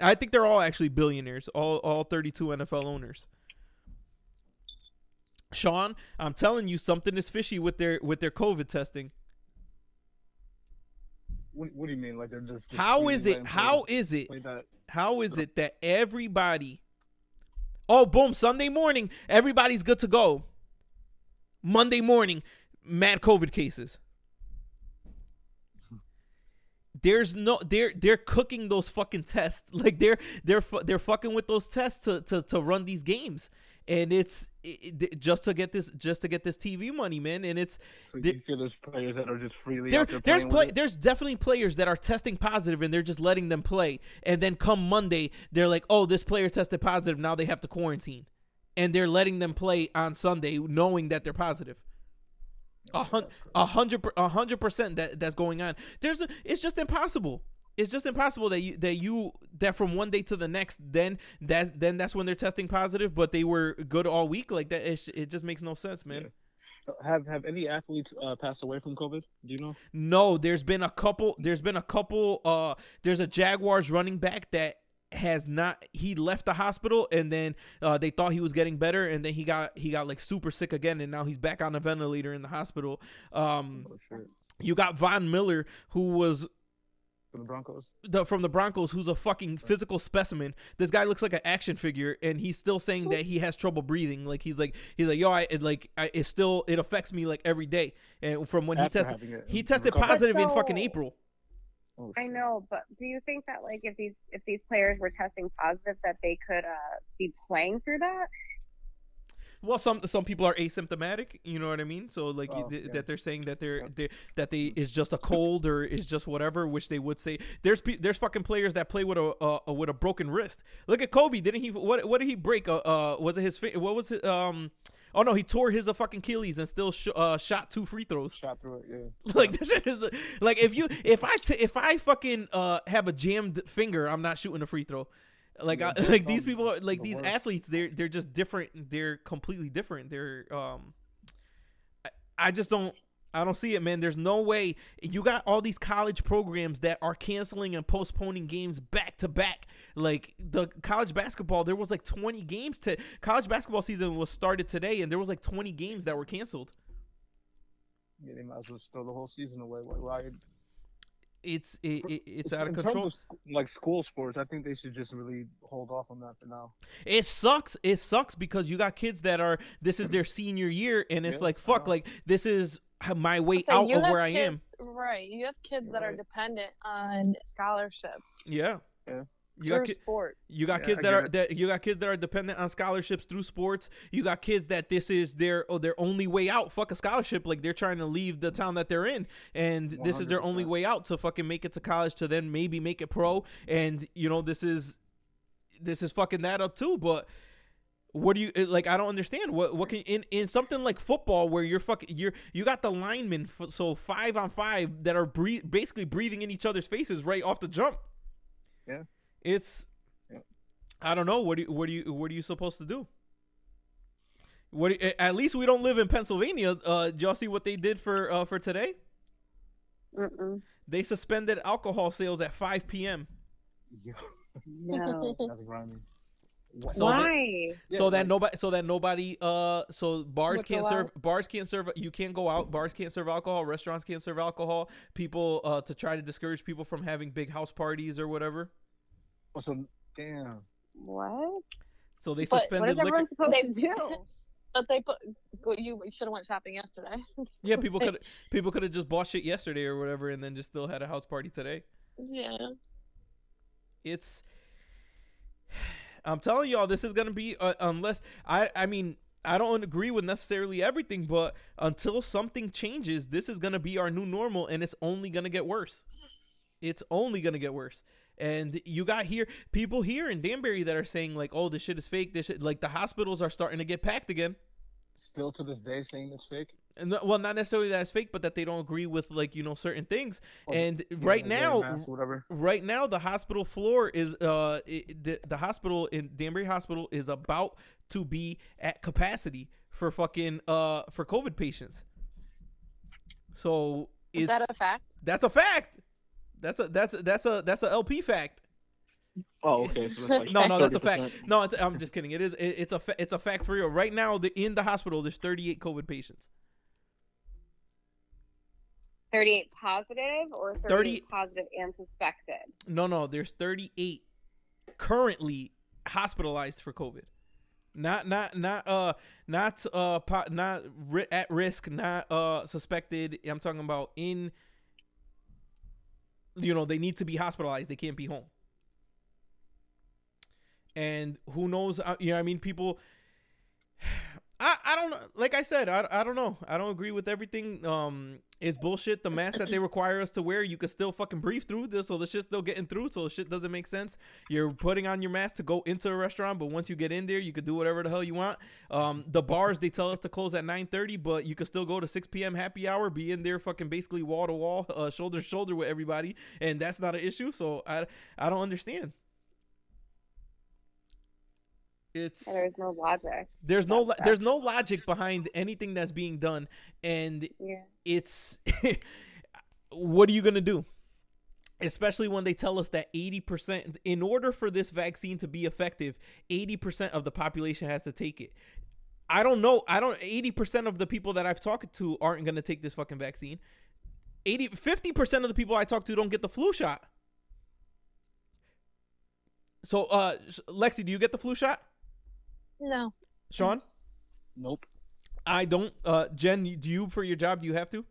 I think they're all actually billionaires. All all 32 NFL owners. Sean, I'm telling you something is fishy with their with their COVID testing. What, what do you mean? Like they're just. just How is it? How is it? How is it that everybody Oh, boom, Sunday morning, everybody's good to go. Monday morning, mad COVID cases. There's no they're they're cooking those fucking tests. Like they're they're they're fucking with those tests to to to run these games. And it's it, just to get this just to get this TV money, man. And it's So you feel there's players that are just freely there, there's play, there's definitely players that are testing positive and they're just letting them play. And then come Monday, they're like, "Oh, this player tested positive. Now they have to quarantine." And they're letting them play on Sunday, knowing that they're positive. A hun- a hundred, a hundred percent that that's going on. There's, a, it's just impossible. It's just impossible that you that you that from one day to the next, then that then that's when they're testing positive, but they were good all week. Like that, it, it just makes no sense, man. Have have any athletes uh, passed away from COVID? Do you know? No, there's been a couple. There's been a couple. Uh, there's a Jaguars running back that has not. He left the hospital and then uh, they thought he was getting better, and then he got he got like super sick again, and now he's back on a ventilator in the hospital. Um, Oh you got Von Miller, who was from the Broncos. the, from the Broncos, who's a fucking physical specimen. This guy looks like an action figure, and he's still saying that he has trouble breathing. Like he's like he's like yo, I it, like I, it still it affects me like every day. And from when After he tested, he tested recovered. positive in fucking April. Oh, I know, but do you think that like if these if these players were testing positive that they could uh be playing through that? Well, some some people are asymptomatic. You know what I mean? So like Oh, th- yeah. that they're saying that they're, Yeah. they that they is just a cold or is just whatever, which they would say. There's pe- there's fucking players that play with a uh, with a broken wrist. Look at Kobe. Didn't he? What what did he break? Uh, uh was it his? fi- What was it? Um. Oh no, he tore his fucking Achilles and still sh- uh, shot two free throws. Shot through it. Yeah. Like this is like if you if I t- if I fucking uh have a jammed finger, I'm not shooting a free throw. Like Yeah, I, like these um, people are- like the these worst. athletes they're they're just different. They're completely different. They're um I, I just don't I don't see it, man. There's no way you got all these college programs that are canceling and postponing games back to back. Like the college basketball, there was like 20 games to college basketball season was started today, and there was like 20 games that were canceled. Yeah, they might as well throw the whole season away. Why? why It's it, it, it's out of in control. Of, like school sports, I think they should just really hold off on that for now. It sucks. It sucks because you got kids that are this is their senior year and it's Yeah, like fuck uh-huh. like this is my way So out of have where I am. Right. You have kids that are dependent on scholarships Yeah. Yeah. You got through ki- sports. you got Yeah, kids that are it. that you got kids that are dependent on scholarships through sports. You got kids that this is their oh, their only way out. Fuck a scholarship, like they're trying to leave the town that they're in, and this is their only way out to fucking make it to college to then maybe make it pro. And you know this is this is fucking that up too. But what do you uh, like? I don't understand what what can in in something like football where you're fucking you're you got the linemen f- so five on five that are breathe, basically breathing in each other's faces right off the jump. Yeah. It's Yeah. I don't know what do you, what do you what are you supposed to do? What do you- at least we don't live in Pennsylvania. Uh, did y'all see what they did for uh, for today? Mm-mm. They suspended alcohol sales at 5 p.m. Yo, No. that's grimy. Wha- So they- Why? Yeah, so that like- nobody so that nobody uh so bars can't allowed? serve bars can't serve you can't go out bars can't serve alcohol restaurants can't serve alcohol people uh to try to discourage people from having big house parties or whatever Oh, so damn. What? so they But what What suspended is liquor everyone supposed They- to do? But they put you should have went shopping yesterday. yeah people could people could have just bought shit yesterday or whatever and then just still had a house party today yeah. it's i'm telling y'all this is gonna be uh, unless i i mean i don't agree with necessarily everything but until something changes this is gonna be our new normal and it's only gonna get worse. It's only gonna get worse. And you got here people here in danbury that are saying like oh this shit is fake this shit like the hospitals are starting to get packed again. Still to this day saying it's fake. And no- well not necessarily that it's fake but that they don't agree with like you know certain things Oh, and Yeah, right like now whatever. right now the hospital floor is uh i the, the hospital in Danbury Hospital is about to be at capacity for fucking uh for COVID patients. So Is it's that a fact? that's a fact. That's a that's a, that's a that's a LP fact. Oh, okay. So like No, no, that's a 30%. fact. No, it's, I'm just kidding. It is it, it's a fa- it's a fact for real. Right now, the, in the hospital, there's 38 COVID patients. 38 positive or 38 30 positive and suspected? No, no, there's 38 currently hospitalized for COVID. Not not not uh not uh po- not ri- at risk, not uh suspected. I'm talking about in you know, they need to be hospitalized. They can't be home. And who knows, uh, you know, I mean people I, don't. Like I said, I, I don't know. I don't agree with everything. Um, it's bullshit. The mask that they require us to wear, you can still fucking breathe through this, so the shit's still getting through. So the shit doesn't make sense. You're putting on your mask to go into a restaurant, but once you get in there, you could do whatever the hell you want. Um, the bars they tell us to close at 9:30, but you can still go to 6 p.m. happy hour, be in there fucking basically wall to wall, uh, shoulder to shoulder with everybody, and that's not an issue. So I I don't understand. It's There's no logic. there's no lo- there's no logic behind anything that's being done and Yeah. it's what are you going to do? Especially when they tell us that 80% in order for this vaccine to be effective 80% of the population has to take it. I don't know. I don't 80% of the people that i've talked to aren't going to take this fucking vaccine. 80 50% of the people i talk to don't get the flu shot. So uh lexi do you get the flu shot No. sean Nope. I don't. Uh, Jen, do you for your job? Do you have to?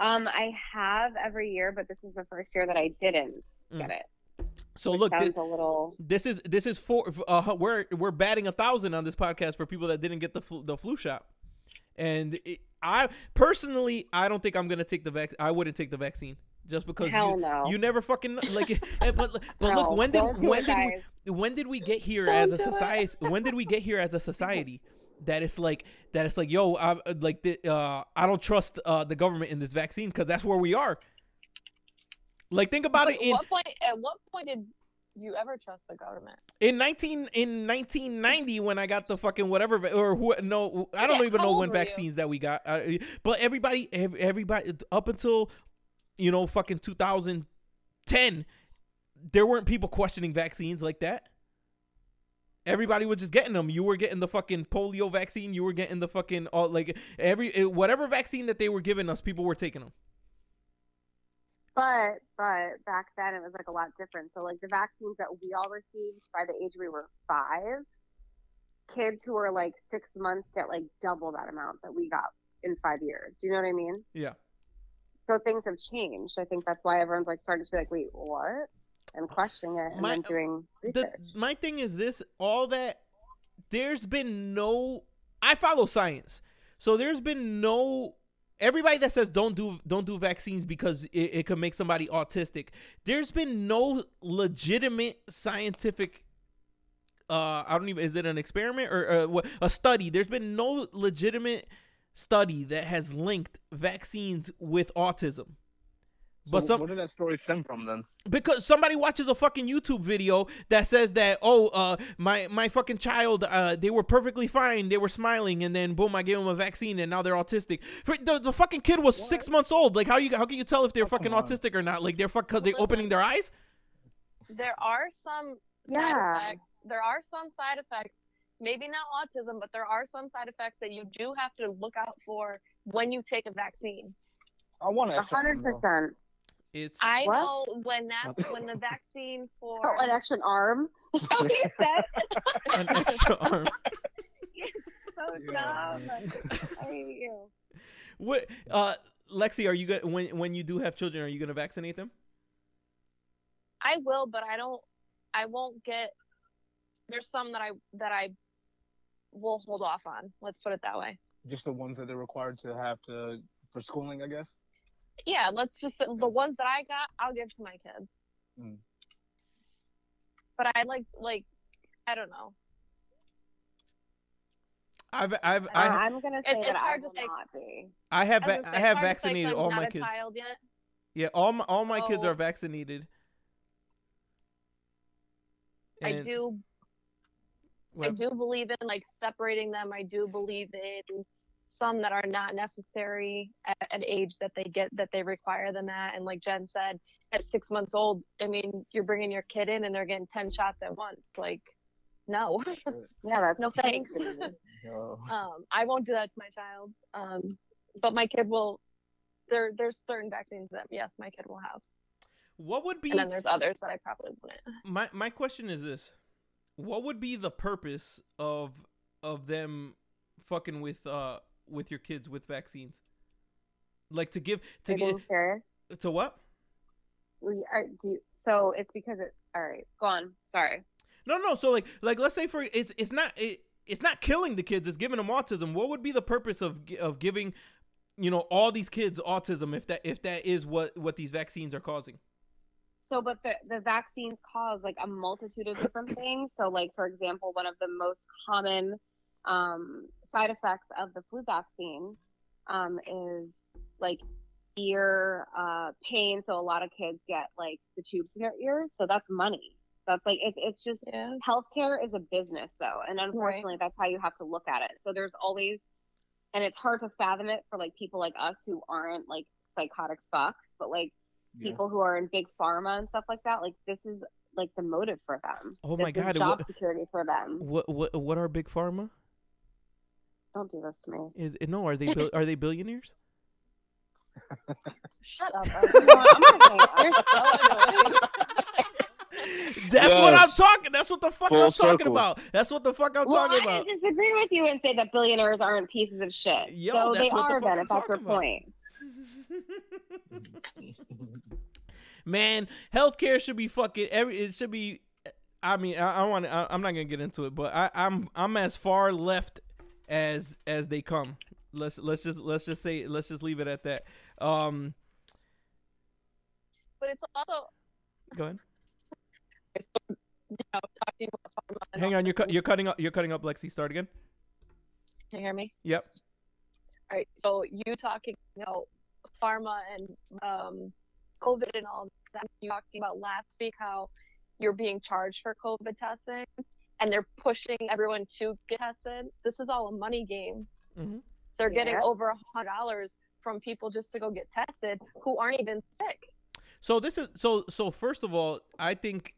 Um, I have every year, but this is the first year that I didn't Mm. get it. So which look, thi- sounds a little. this is this is for uh, we're we're batting a thousand on this podcast for people that didn't get the flu, the flu shot, and it, I personally I don't think I'm gonna take the vac. I wouldn't take the vaccine just because Hell you, no. you never fucking like. eh, but but look, when did when it, did we, when did we get here Don't as a society? when did we get here as a society? That it's like that it's like yo, I, like the, uh, I don't trust uh, the government in this vaccine because that's where we are. Like think about But it in what point? At what point did you ever trust the government? in 19 in 1990 when I got the fucking whatever va- or who no I don't Yeah, even know when were you? vaccines that we got. Uh, but everybody ev- everybody up until you know fucking 2010 there weren't people questioning vaccines like that. Everybody was just getting them. You were getting the fucking polio vaccine. You were getting the fucking all like every eh, whatever vaccine that they were giving us. People were taking them. But but back then it was like a lot different. So like the vaccines that we all received by the age we were five, kids who were like six months get like double that amount that we got in five years. Do you know what I mean? Yeah. So things have changed. I think that's why everyone's like starting to be like, wait, what? And questioning it and My- then doing the, research. my thing is this all that there's been no i follow science so there's been no everybody that says don't do don't do vaccines because it, it could make somebody autistic there's been no legitimate scientific uh i don't even is it an experiment or uh, a study there's been no legitimate study that has linked vaccines with autism but so some where did that story stem from then? because somebody watches a fucking YouTube video that says that oh uh my my fucking child uh they were perfectly fine they were smiling and then boom I gave them a vaccine and now they're autistic For, the, the fucking kid was six months old like how you how can you tell if they're Oh, fucking autistic or not like they're fuck because they Listen. opening their eyes There are some Yeah. side effects. There are some side effects. Maybe not autism, but there are some side effects that you do have to look out for when you take a vaccine. I want to A hundred percent. it's I What? know when that when the vaccine for Oh, an extra arm. oh, you said an extra arm so Yeah. dumb. I hate you. what uh Lexi are you gonna when when you do have children are you gonna vaccinate them I will, but I don't. I won't get. There's some that I that I will hold off on. Let's put it that way. Just the ones that they're required to have to for schooling, I guess. Yeah, let's just the ones that I got, I'll give to my kids. Mm. But I like like I don't know. I've I've Uh, I I'm gonna say it's that I hard to will say. not be. I have I, was I have it's hard to say 'cause vaccinated all my kids Child yet. yeah all my all my kids are vaccinated I And- do I do believe in like separating them. I do believe in some that are not necessary at an age that they get that they require them at. And like Jen said, at six months old, I mean, you're bringing your kid in and they're getting ten shots at once. Like, no, Yeah, that's no thanks. Yo. um, I won't do that to my child. Um, but my kid will. There, there's certain vaccines that yes, my kid will have, what would be and then there's others that I probably wouldn't. my my question is this what would be the purpose of of them fucking with uh with your kids with vaccines like to give to get to what We are. Do you, so it's because it's All right, go on. Sorry. no no so like like let's say for it's it's not it, it's not killing the kids it's giving them autism what would be the purpose of of giving you know all these kids autism if that if that is what what these vaccines are causing So, but the the vaccines cause like a multitude of different things. So, like for example, one of the most common um, side effects of the flu vaccine um, is like ear uh, pain. So, a lot of kids get like the tubes in their ears. So that's money. That's like it, it's just Yeah. healthcare is a business though, and unfortunately, that's how you have to look at it. So there's always, and it's hard to fathom it for like people like us who aren't like psychotic fucks, but like Yeah. people who are in big pharma and stuff like that, like this is like the motive for them. Oh This my is God, job what- security for them. what what what are big pharma Don't do this to me. is no are they are they billionaires Shut up. You know what? I'm gonna hang. You're so annoying. That's what I'm talking. That's what the fuck Full I'm talking about. That's what the fuck I'm well, talking I about. disagree with you and say that billionaires aren't pieces of shit. Yo, so that's they what the are fuck then, I'm if that's your about. point. Man, healthcare should be fucking every. It should be. I mean, I, I want. I, I'm not gonna get into it, but I, I'm I'm as far left as as they come. Let's let's just let's just say let's just leave it at that. Um, but it's also go ahead. you know talking about Hang on, you're cut. You're cutting up. You're cutting up. Lexi, start again. Can you hear me? Yep. All right. So you talking, you know, pharma and um, COVID and all that. You talking about last week how you're being charged for COVID testing, and they're pushing everyone to get tested. This is all a money game. hmm They're getting over a hundred dollars from people just to go get tested who aren't even sick. So this is so so. First of all, I think,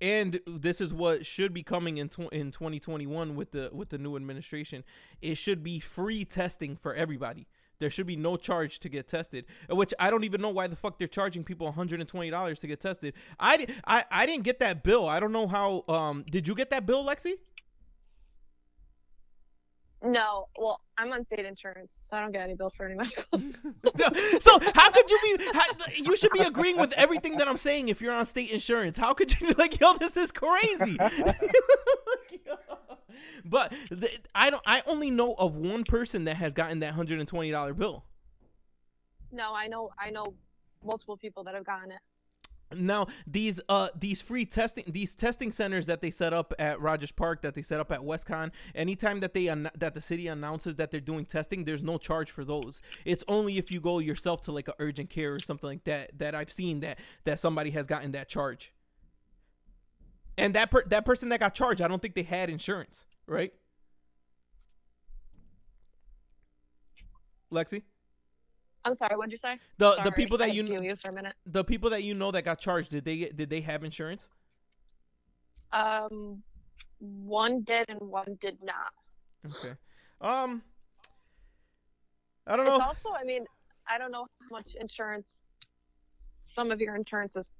and this is what should be coming in tw- in 2021 with the with the new administration. It should be free testing for everybody. There should be no charge to get tested, which I don't even know why the fuck they're charging people 120 dollars to get tested. I, di- I I didn't get that bill. I don't know how. Um, did you get that bill, Lexi? No, well, I'm on state insurance, so I don't get any bills for any medical. so, so how could you be? How, you should be agreeing with everything that I'm saying if you're on state insurance. How could you be like, yo, this is crazy? But the, I don't. I only know of one person that has gotten that hundred and twenty dollar bill. no, I know, I know multiple people that have gotten it. Now these uh these free testing these testing centers that they set up at Rogers Park that they set up at WestConn anytime that they an- that the city announces that they're doing testing there's no charge for those it's only if you go yourself to like a urgent care or something like that that I've seen that that somebody has gotten that charge and that per- that person that got charged I don't think they had insurance right Lexi I'm sorry, what'd you say? the Sorry, the people that you you for a minute. the people that you know that got charged did they did they have insurance Um, one did and one did not. Okay. Um, I don't It's know. also, I mean, I don't know how much insurance. Some of your insurances,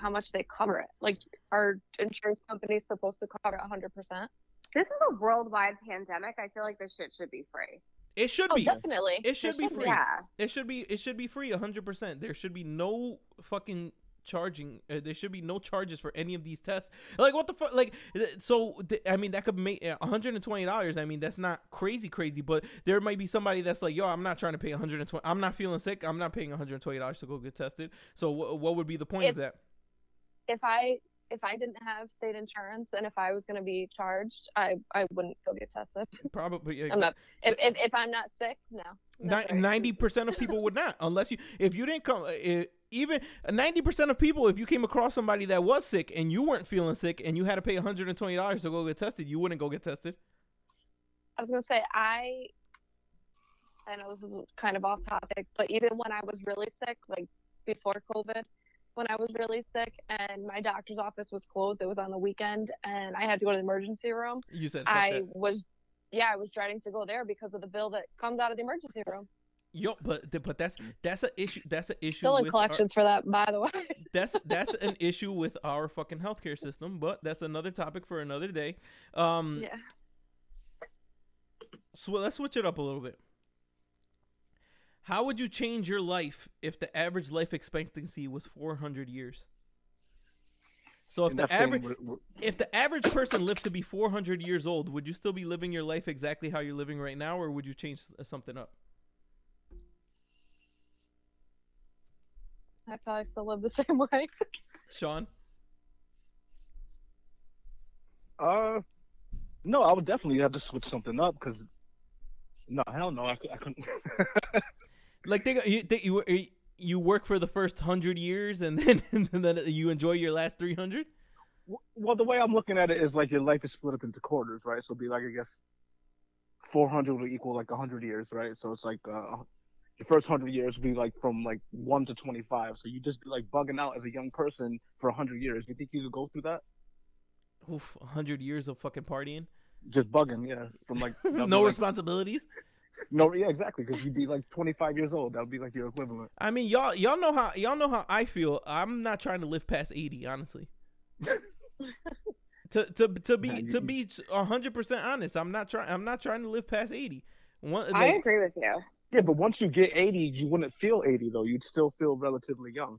how much they cover it. Like, are insurance companies supposed to cover 100 percent? This is a worldwide pandemic. I feel like this shit should be free. It should Oh, be. definitely. It should be free. Yeah. It should be. It should be free. hundred percent. There should be no fucking charging. Uh, there should be no charges for any of these tests. Like what the fuck? Like th- so. Th- I mean, that could make one hundred and twenty dollars. I mean, that's not crazy, crazy. But there might be somebody that's like, yo, I'm not trying to pay one hundred and twenty. I'm not feeling sick. I'm not paying one hundred and twenty dollars to go get tested. So wh- what would be the point of that? If I if I didn't have state insurance and if I was going to be charged, I I wouldn't go get tested. Probably. Yeah, I'm not. If, if if I'm not sick, no. Ninety percent of people would not, unless you if you didn't come. If, even ninety percent of people, if you came across somebody that was sick and you weren't feeling sick and you had to pay one hundred and twenty dollars to go get tested, you wouldn't go get tested. I was gonna say I. I know this is kind of off topic, but even when I was really sick, like before COVID, when I was really sick and my doctor's office was closed, it was on the weekend, and I had to go to the emergency room. You said I that. was, yeah, I was dreading to go there because of the bill that comes out of the emergency room. Yo, but but that's that's an issue. That's an issue. Still in with our- collections for that, by the way. that's that's an issue with our fucking healthcare system. But that's another topic for another day. Um, yeah. So let's switch it up a little bit. How would you change your life if the average life expectancy was 400 years? So if the average we're- we're- if the average person lived to be 400 years old, would you still be living your life exactly how you're living right now or would you change something up? I probably still live the same way. Sean? Uh, no, I would definitely have to switch something up because, no, hell no, I, I couldn't. Like think you think you you work for the first 100 years and then and then you enjoy your last 300? well, the way I'm looking at it is like your life is split up into quarters, right? So it'd be like I guess 400 would equal like 100 years, right? So it's like uh, your first 100 years would be like from like one to 25. So you just be like bugging out as a young person for 100 years. You think you could go through that? Oof, 100 years of fucking partying. Just bugging, yeah. From like no like- responsibilities. No, yeah, exactly. Because you'd be like 25 years old. That would be like your equivalent. I mean, y'all y'all know how y'all know how I feel. I'm not trying to live past 80, honestly. to to to be Nah, you- to be 100% honest, I'm not trying I'm not trying to live past 80. One, I agree with you. Yeah, but once you get 80, you wouldn't feel 80 though. You'd still feel relatively young.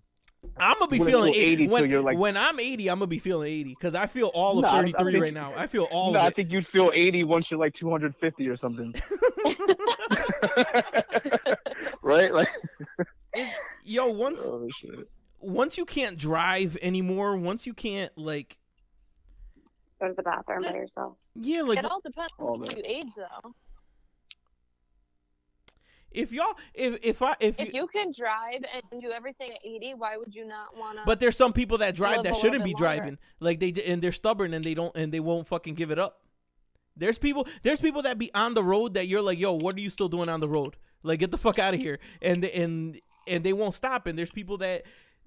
I'm gonna be wouldn't feeling feel 80, 80 when, you're like- when I'm 80. I'm gonna be feeling 80 because I feel all of Nah, I- I 33 think- right now. I feel all no, I of it. think you'd feel 80 once you're like 250 or something. right? Like, It- yo, once oh once you can't drive anymore, once you can't like Go to the bathroom by yourself. yeah, like it all depends on that. you age, though. If y'all if if I if, If you can drive and do everything at 80, why would you not want to? But there's some people that drive that shouldn't be longer. driving. Like they and they're stubborn and they don't and they won't fucking give it up. There's people there's people that be on the road that you're like, "Yo, what are you still doing on the road? Like get the fuck out of here." And and and they won't stop and there's people that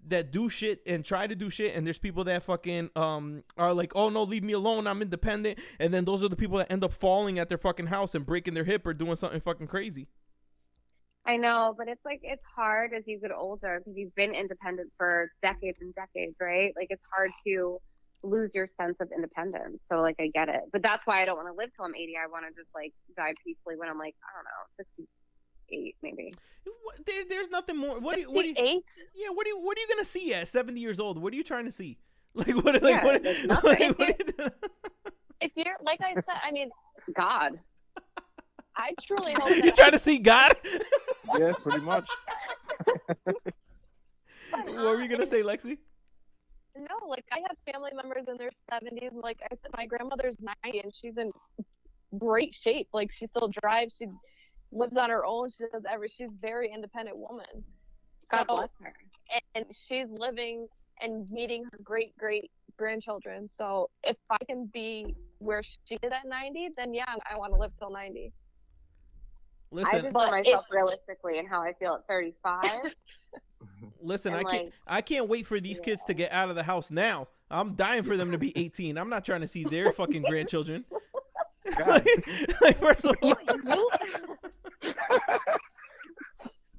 that do shit and try to do shit and there's people that fucking um are like, "Oh no, leave me alone. I'm independent." And then those are the people that end up falling at their fucking house and breaking their hip or doing something fucking crazy. I know, but it's like it's hard as you get older because you've been independent for decades and decades, right? Like it's hard to lose your sense of independence. So like I get it, but that's why I don't want to live till I'm 80. I want to just like die peacefully when I'm like I don't know 68 maybe. What- There, there's nothing more. What do you, what do you, 68? yeah, what do you, what are you gonna see at 70 years old? What are you trying to see? Like what? Like Yeah, what? like, nothing. what are you- If you're like I said, I mean, God. I truly hope you that trying to see God? Yeah, pretty much. what were you gonna say, Lexi? No, like I have family members in their 70s. Like I said, my grandmother's 90 and she's in great shape. Like she still drives. She lives on her own. She does every. She's a very independent woman. God So- bless her. and she's living and meeting her great great grandchildren. So if I can be where she is at 90, then yeah, I want to live till 90. I Listen, just But know if- myself realistically and how I feel at 35. listen. I and, can't. like- I can't wait for these kids to get out of the house now. I'm dying for them to be 18. I'm not trying to see their fucking grandchildren. Like, like, first of all, You, you,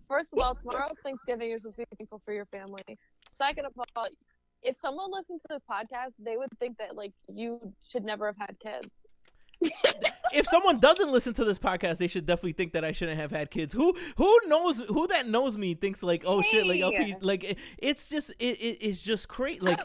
first of all, tomorrow's Thanksgiving. You're supposed to be thankful for your family. Second of all, if someone listened to this podcast, they would think that like you should never have had kids. If someone doesn't listen to this podcast, they should definitely think that I shouldn't have had kids. Who who knows who that knows me thinks like, oh shit, like LP, like it, it's just it, it it's just crazy. Like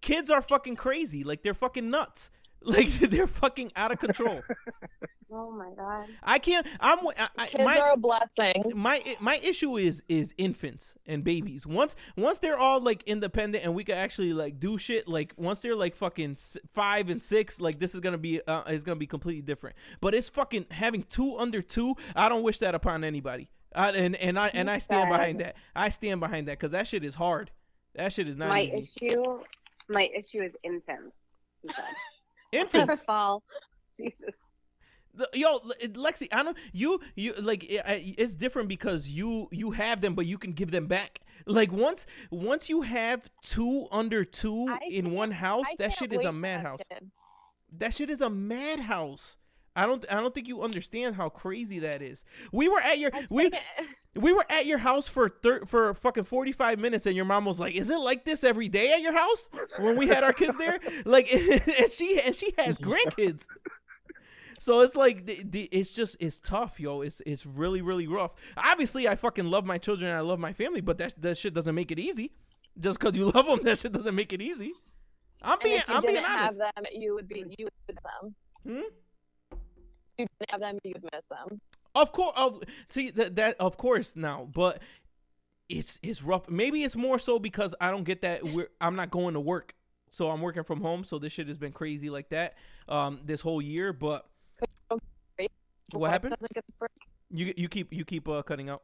kids are fucking crazy. Like they're fucking nuts. Like they're fucking out of control. oh my god. I can't. I'm. I, I, Kids my, are a blessing. my my issue is is infants and babies. Once once they're all like independent and we can actually like do shit. Like once they're like fucking five and six, like this is gonna be uh, is gonna be completely different. But it's fucking having two under two. I don't wish that upon anybody. I, and and I and I stand behind that. I stand behind that because that shit is hard. That shit is not my easy. issue my issue is infants. he said. Infants. Fall. Jesus. The- Yo, Lexi, I don't you you like it, it's different because you you have them, but you can give them back. Like once once you have two under two I in one house, I that shit is a madhouse. kids. That shit is a madhouse. I don't I don't think you understand how crazy that is. We were at your we we were at your house for thir- for fucking 45 minutes and your mom was like, "Is it like this every day at your house?" When we had our kids there? Like and she and she has grandkids. So it's like the, the, it's just it's tough, yo. It's it's really really rough. Obviously, I fucking love my children and I love my family, but that that shit doesn't make it easy. Just cuz you love them, that shit doesn't make it easy. I'm and being if you I'm being didn't have honest. them, you would be you would miss them. Hmm? If you didn't have them, you would miss them. Of course, of see that that of course now, but it's it's rough. Maybe it's more so because I don't get that. We're, I'm not going to work, so I'm working from home. So this shit has been crazy like that um this whole year. But What happened? doesn't get a break. you you keep you keep uh, cutting out.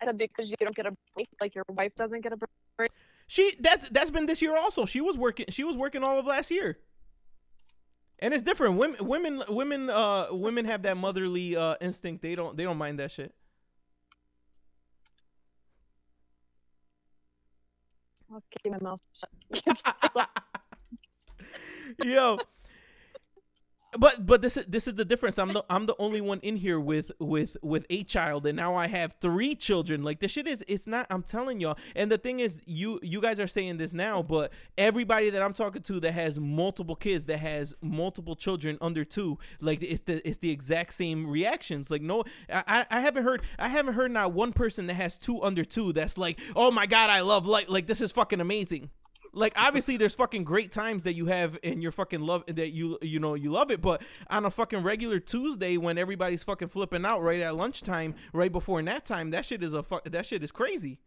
I said because you don't get a break, like your wife doesn't get a break. She that's that's been this year also. She was working. She was working all of last year. And it's different. Women, women, women, uh, women have that motherly uh instinct. They don't, they don't mind that shit. I'll keep my mouth shut. Yo. But but this is this is the difference. I'm the I'm the only one in here with with with a child, and now I have three children. Like the shit is it's not. I'm telling y'all. And the thing is, you you guys are saying this now, but everybody that I'm talking to that has multiple kids, that has multiple children under two, like it's the it's the exact same reactions. Like no, I I- haven't heard I haven't heard not one person that has two under two that's like, oh my god, I love like like this is fucking amazing like obviously there's fucking great times that you have in your fucking love that you you know you love it but on a fucking regular tuesday when everybody's fucking flipping out right at lunchtime right before nap time that shit is a fuck that shit is crazy.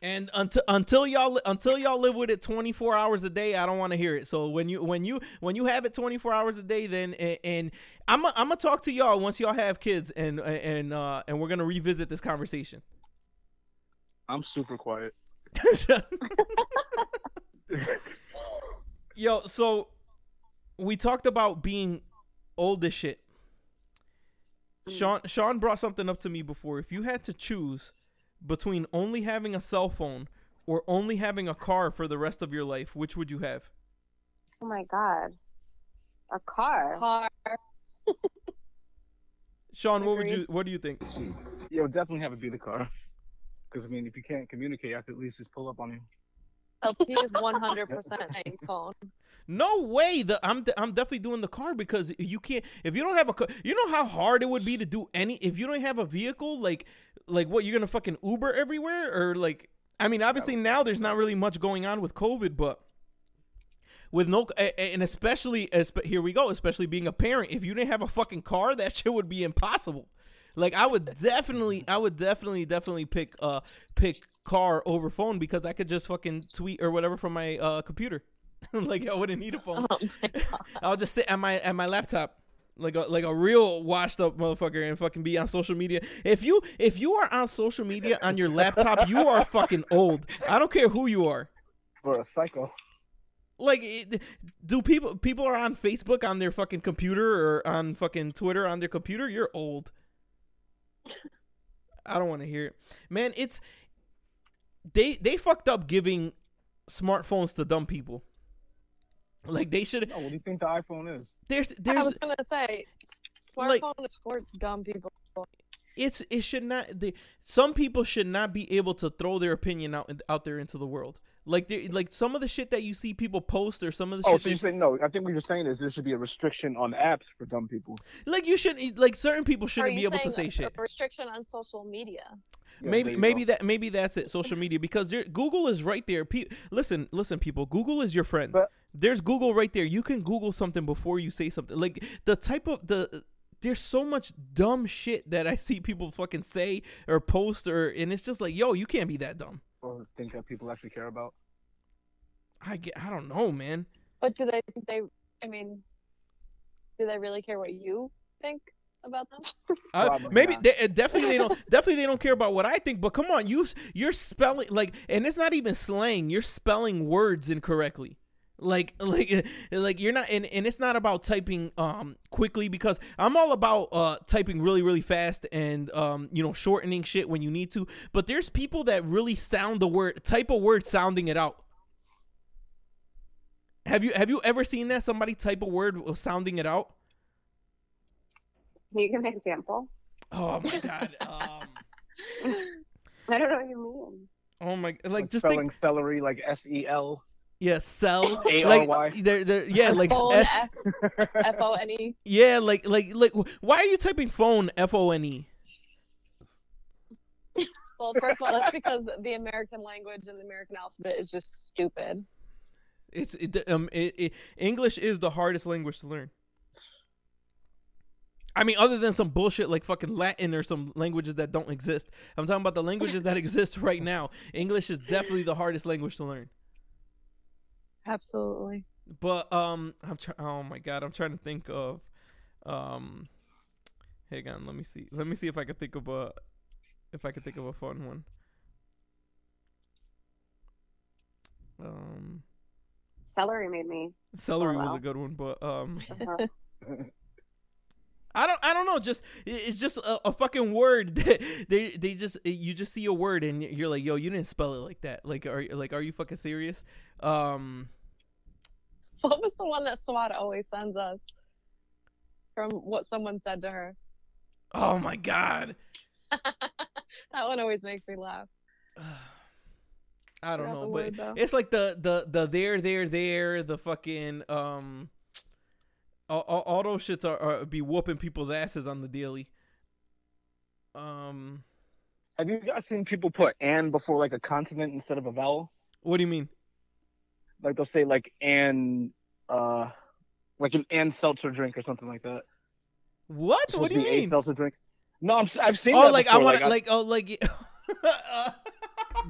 And until until y'all until y'all live with it 24 hours a day i don't want to hear it. So when you when you when you have it 24 hours a day then and, and i'm i i'm gonna talk to y'all once y'all have kids and and uh and we're gonna revisit this conversation. I'm super quiet. Yo, so we talked about being old as shit. Hmm. Sean Sean brought something up to me before. If you had to choose between only having a cell phone or only having a car for the rest of your life, which would you have? Oh my god. A car. Car. Sean, what would you what do you think? Yo, definitely have it be the car. Because I mean, if you can't communicate, I could at least just pull up on you. Oh, LP is 100% saying phone. No way. The I'm de- I'm definitely doing the car because you can't if you don't have a car. You know how hard it would be to do any if you don't have a vehicle. Like like what you're gonna fucking Uber everywhere or like I mean obviously now there's not really much going on with COVID, but with no a- a- and especially espe- here we go especially being a parent if you didn't have a fucking car that shit would be impossible like i would definitely i would definitely definitely pick uh pick car over phone because i could just fucking tweet or whatever from my uh computer like i wouldn't need a phone Oh i'll just sit at my at my laptop like a like a real washed up motherfucker and fucking be on social media. If you if you are on social media on your laptop, you are fucking old. I don't care who you are. For a psycho. Like, do people people are on Facebook on their fucking computer or on fucking Twitter on their computer? You're old. I don't want to hear it, man. It's they they fucked up giving smartphones to dumb people. Like they should. Oh, what do you think the iPhone is? There's there's. I there's was gonna say, Like- smartphone is for dumb people. it's it should not. They, some people should not be able to throw their opinion out out there into the world. Like like some of the shit that you see people post or some of the Oh, shit. so you're saying no? I think what you're saying is there should be a restriction on apps for dumb people. like you shouldn't like certain people shouldn't be able to say a- shit. A restriction on social media. Yeah, maybe maybe go. that maybe that's it social media because google is right there Pe- listen listen people google is your friend But- there's google right there you can google something before you say something like the type of the there's so much dumb shit that i see people fucking say or post or and it's just like yo you can't be that dumb or think that people actually care about. i get i don't know man But do they think they? I mean, do they really care what you think about them? Uh, maybe they, uh, definitely they don't definitely they don't care about what I think. But come on, you you're spelling like, and it's not even slang. You're spelling words incorrectly. Like like like you're not, and, and it's not about typing um quickly because I'm all about uh typing really really fast and um you know shortening shit when you need to. But there's people that really sound the word type a word sounding it out. Have you have you ever seen that somebody type a word sounding it out? Can you give an example? Oh my god. Um. I don't know what you mean. Oh my! Like Like just spelling think, celery like S E L. yeah, sell, A R like Y. they're, they're, yeah, like phone F, F F O N E. yeah, like like like. Why are you typing phone F O N E? Well, first of all, that's because the American language and the American alphabet is just stupid. It's it, um it, it, English is the hardest language to learn. I mean, other than some bullshit like fucking Latin or some languages that don't exist. I'm talking about the languages that exist right now. English is definitely the hardest language to learn. Absolutely. But um, I'm trying. Oh my god, I'm trying to think of um. Hang on, let me see. Let me see if I can think of a, if I can think of a fun one. Um, Celery made me. celery was a good one, but um, uh-huh. I don't, I don't know. Just it's just a, a fucking word. they they just you just see a word and you're like, yo, you didn't spell it like that. Like, are you like, are you fucking serious? Um, What was the one that SWAT always sends us? From what someone said to her. oh my god. that one always makes me laugh. I don't know, but word, it's like the the the there there there the fucking um all, all, all those shits are, are be whooping people's asses on the daily. Um, Have you guys seen people put "and" before like a consonant instead of a vowel? what do you mean? Like they'll say like "and," uh, like an "and" seltzer drink or something like that. What? What do you to be a mean? seltzer drink. No, I'm, I've seen. Oh, that like I want to like oh like.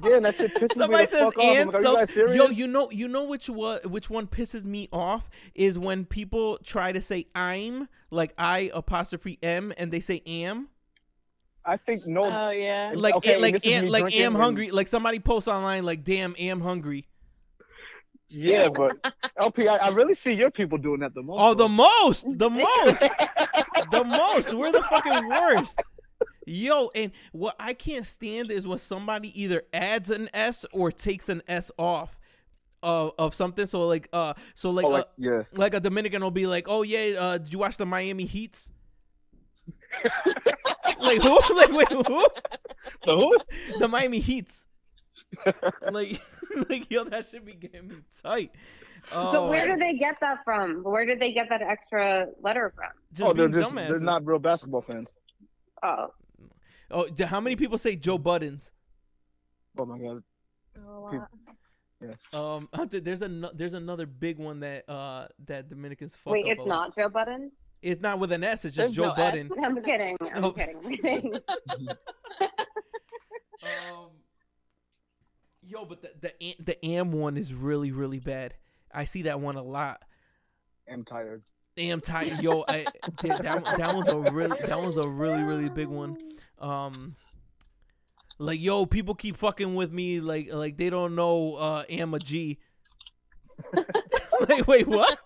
Yeah, that shit pisses Somebody me the says fuck off. And like, Are you. Yo, you know, you know which one, which one pisses me off is when people try to say I'm like I apostrophe M and they say am. I think no. Oh yeah. like Okay, like this is am, me like drinking am and- hungry like somebody posts online like damn am hungry yeah, but LP, I, I really see your people doing that the most. oh the most the most the most. We're the fucking worst. Yo and what i can't stand is when somebody either adds an s or takes an s off of, of something. So like uh so like, Oh, like uh, yeah. like a dominican will be like oh yeah uh did you watch the miami heats? Like who? Like wait who? The who? the miami heats. Like like yo, that should be getting me tight. But Oh, where did they get that from? Where did they get that extra letter from? just oh, they're being just they're not real basketball fans. Oh, Oh, how many people say Joe Buttons? Oh my god. Oh, wow. Um, there's a there's another big one that uh that Dominicans fuck wait, up it's a lot. not Joe Budden? It's not with an S. It's just There's Joe no S. Budden. I'm kidding. I'm Oh. kidding. I'm kidding. Um, yo, but the the Am- the Am one is really really bad. I see that one a lot. I'm tired. Am tired, yo. I, that, that that one's a really that one's a really really big one. Um, like yo, people keep fucking with me like like they don't know uh Am a G. like wait, what?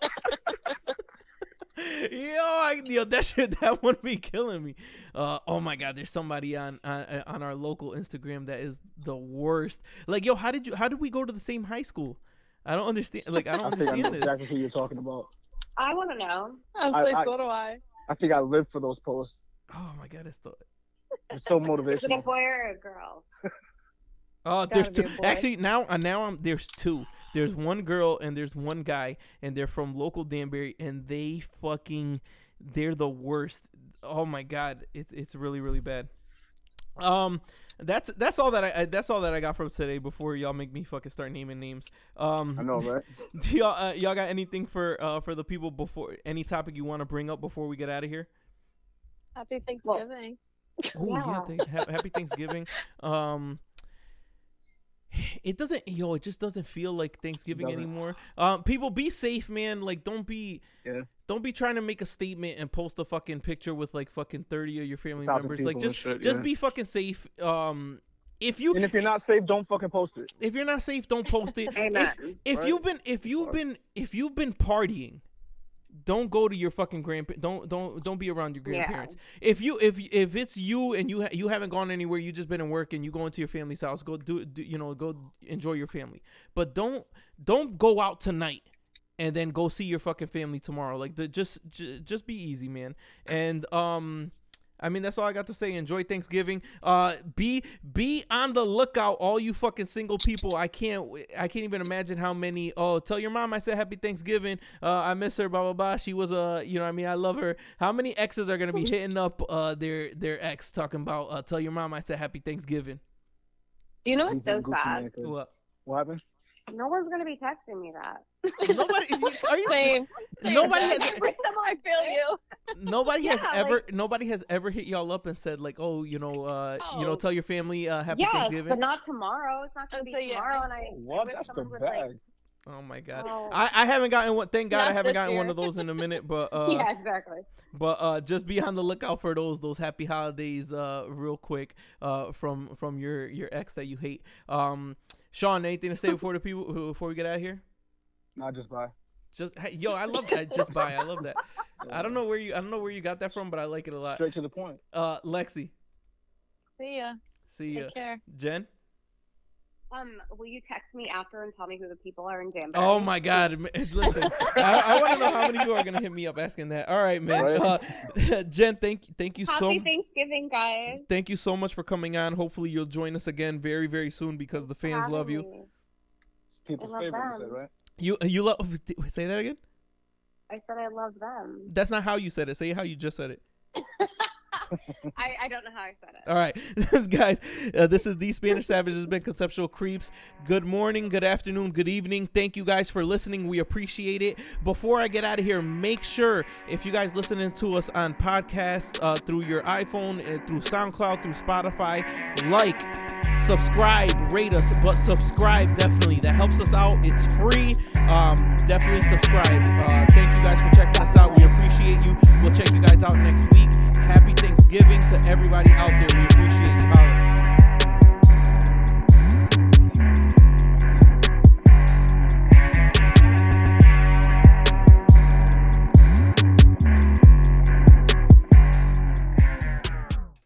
Yo, I, yo, that shit that one be killing me. Uh, oh my god, there's somebody on, on on our local Instagram that is the worst. Like yo, how did you how did we go to the same high school? I don't understand. Like I I don't think I know understand this. exactly who you're talking about. I want to know. I was I- like, I- so do I. I think I live for those posts. Oh my god, it's the It's so motivational. Is it a motivational. boy or a girl? Oh, Gotta there's two. Actually, now uh, now I'm there's two. There's one girl and there's one guy, and they're from local Danbury, and they fucking they're the worst. Oh my god, it's it's really really bad. Um, that's that's all that I I- that's all that I got from today. Before y'all make me fucking start naming names. Um, I know, right? do y'all uh, y'all got anything for uh for the people before any topic you want to bring up before we get out of here? Happy Thanksgiving. Oh yeah, Yeah. thank- ha- happy Thanksgiving. Um, it doesn't, yo, it just doesn't feel like Thanksgiving anymore. Um, people be safe, man. Like, don't be, Yeah. don't be trying to make a statement and post a fucking picture with like fucking thirty of your family members. Like, just, shit, just yeah. be fucking safe. Um, if you, And if you're not safe, don't fucking post it. if you're not safe, don't post it. Amen. If, if Right. you've been, if you've been, if you've been partying, don't go to your fucking grandparents. Don't don't don't be around your Yeah. grandparents. If you if if it's you and you ha- you haven't gone anywhere, you just been in work and you go into your family's house, go do, do you know go enjoy your family. But don't don't go out tonight and then go see your fucking family tomorrow. Like the, just j- just be easy, man. And um. I mean that's all I got to say. Enjoy Thanksgiving. Uh, be be on the lookout, all you fucking single people. I can't I can't even imagine how many. Oh, tell your mom I said Happy Thanksgiving. Uh, I miss her. Blah blah blah. She was a uh, you know what I mean I love her. How many exes are gonna be hitting up uh their their ex talking about uh, tell your mom I said Happy Thanksgiving. Do you know what's so sad? What? What happened? No one's gonna be texting me that. Nobody is are you, Same. Same. Nobody has- Every time I feel you. nobody has Yeah, like- ever nobody has ever hit y'all up and said like oh you know uh you know Oh. tell your family uh Happy yes, Thanksgiving. but not tomorrow. It's not gonna be Until you- tomorrow. And I What? wish That's the someone would, like- bag. Oh my god. Oh. I, I haven't gotten one thank God I haven't this gotten one of those in a minute, but uh yeah, exactly. but uh just be on the lookout for those those happy holidays uh real quick uh from from your your ex that you hate. Um Sean, anything to say before the people before we get out of here? Not just bye. Just hey, yo, I love that. Just bye. I love that. I don't know where you I don't know where you got that from, but I like it a lot. Straight to the point. Uh Lexi, See ya. see ya. Take care. Jen? Um, will you text me after and tell me who the people are in Danbury? Oh my God! Listen, I, I want to know how many people are gonna hit me up asking that. All right, man. Right. Uh, Jen, thank thank you so Happy Thanksgiving, guys. thank you so much for coming on. Hopefully, you'll join us again very very soon because the fans love you. Me. People's I favorite, you said, them. right? You you love say that again. I said I love them. That's not how you said it. Say how you just said it. I, I don't know how I said it. All right, guys. Uh, this is the Spanish Savage. Has been Conceptual Creeps. Good morning, good afternoon, good evening. Thank you guys for listening. We appreciate it. Before I get out of here, make sure if you guys listening to us on podcast uh, through your iPhone, uh, through SoundCloud, through Spotify, like, subscribe, rate us, but subscribe definitely. That helps us out. It's free. Um, definitely subscribe. Uh, thank you guys for checking us out. We appreciate you. We'll check you guys out next week. Happy Thanksgiving to everybody out there. We appreciate you.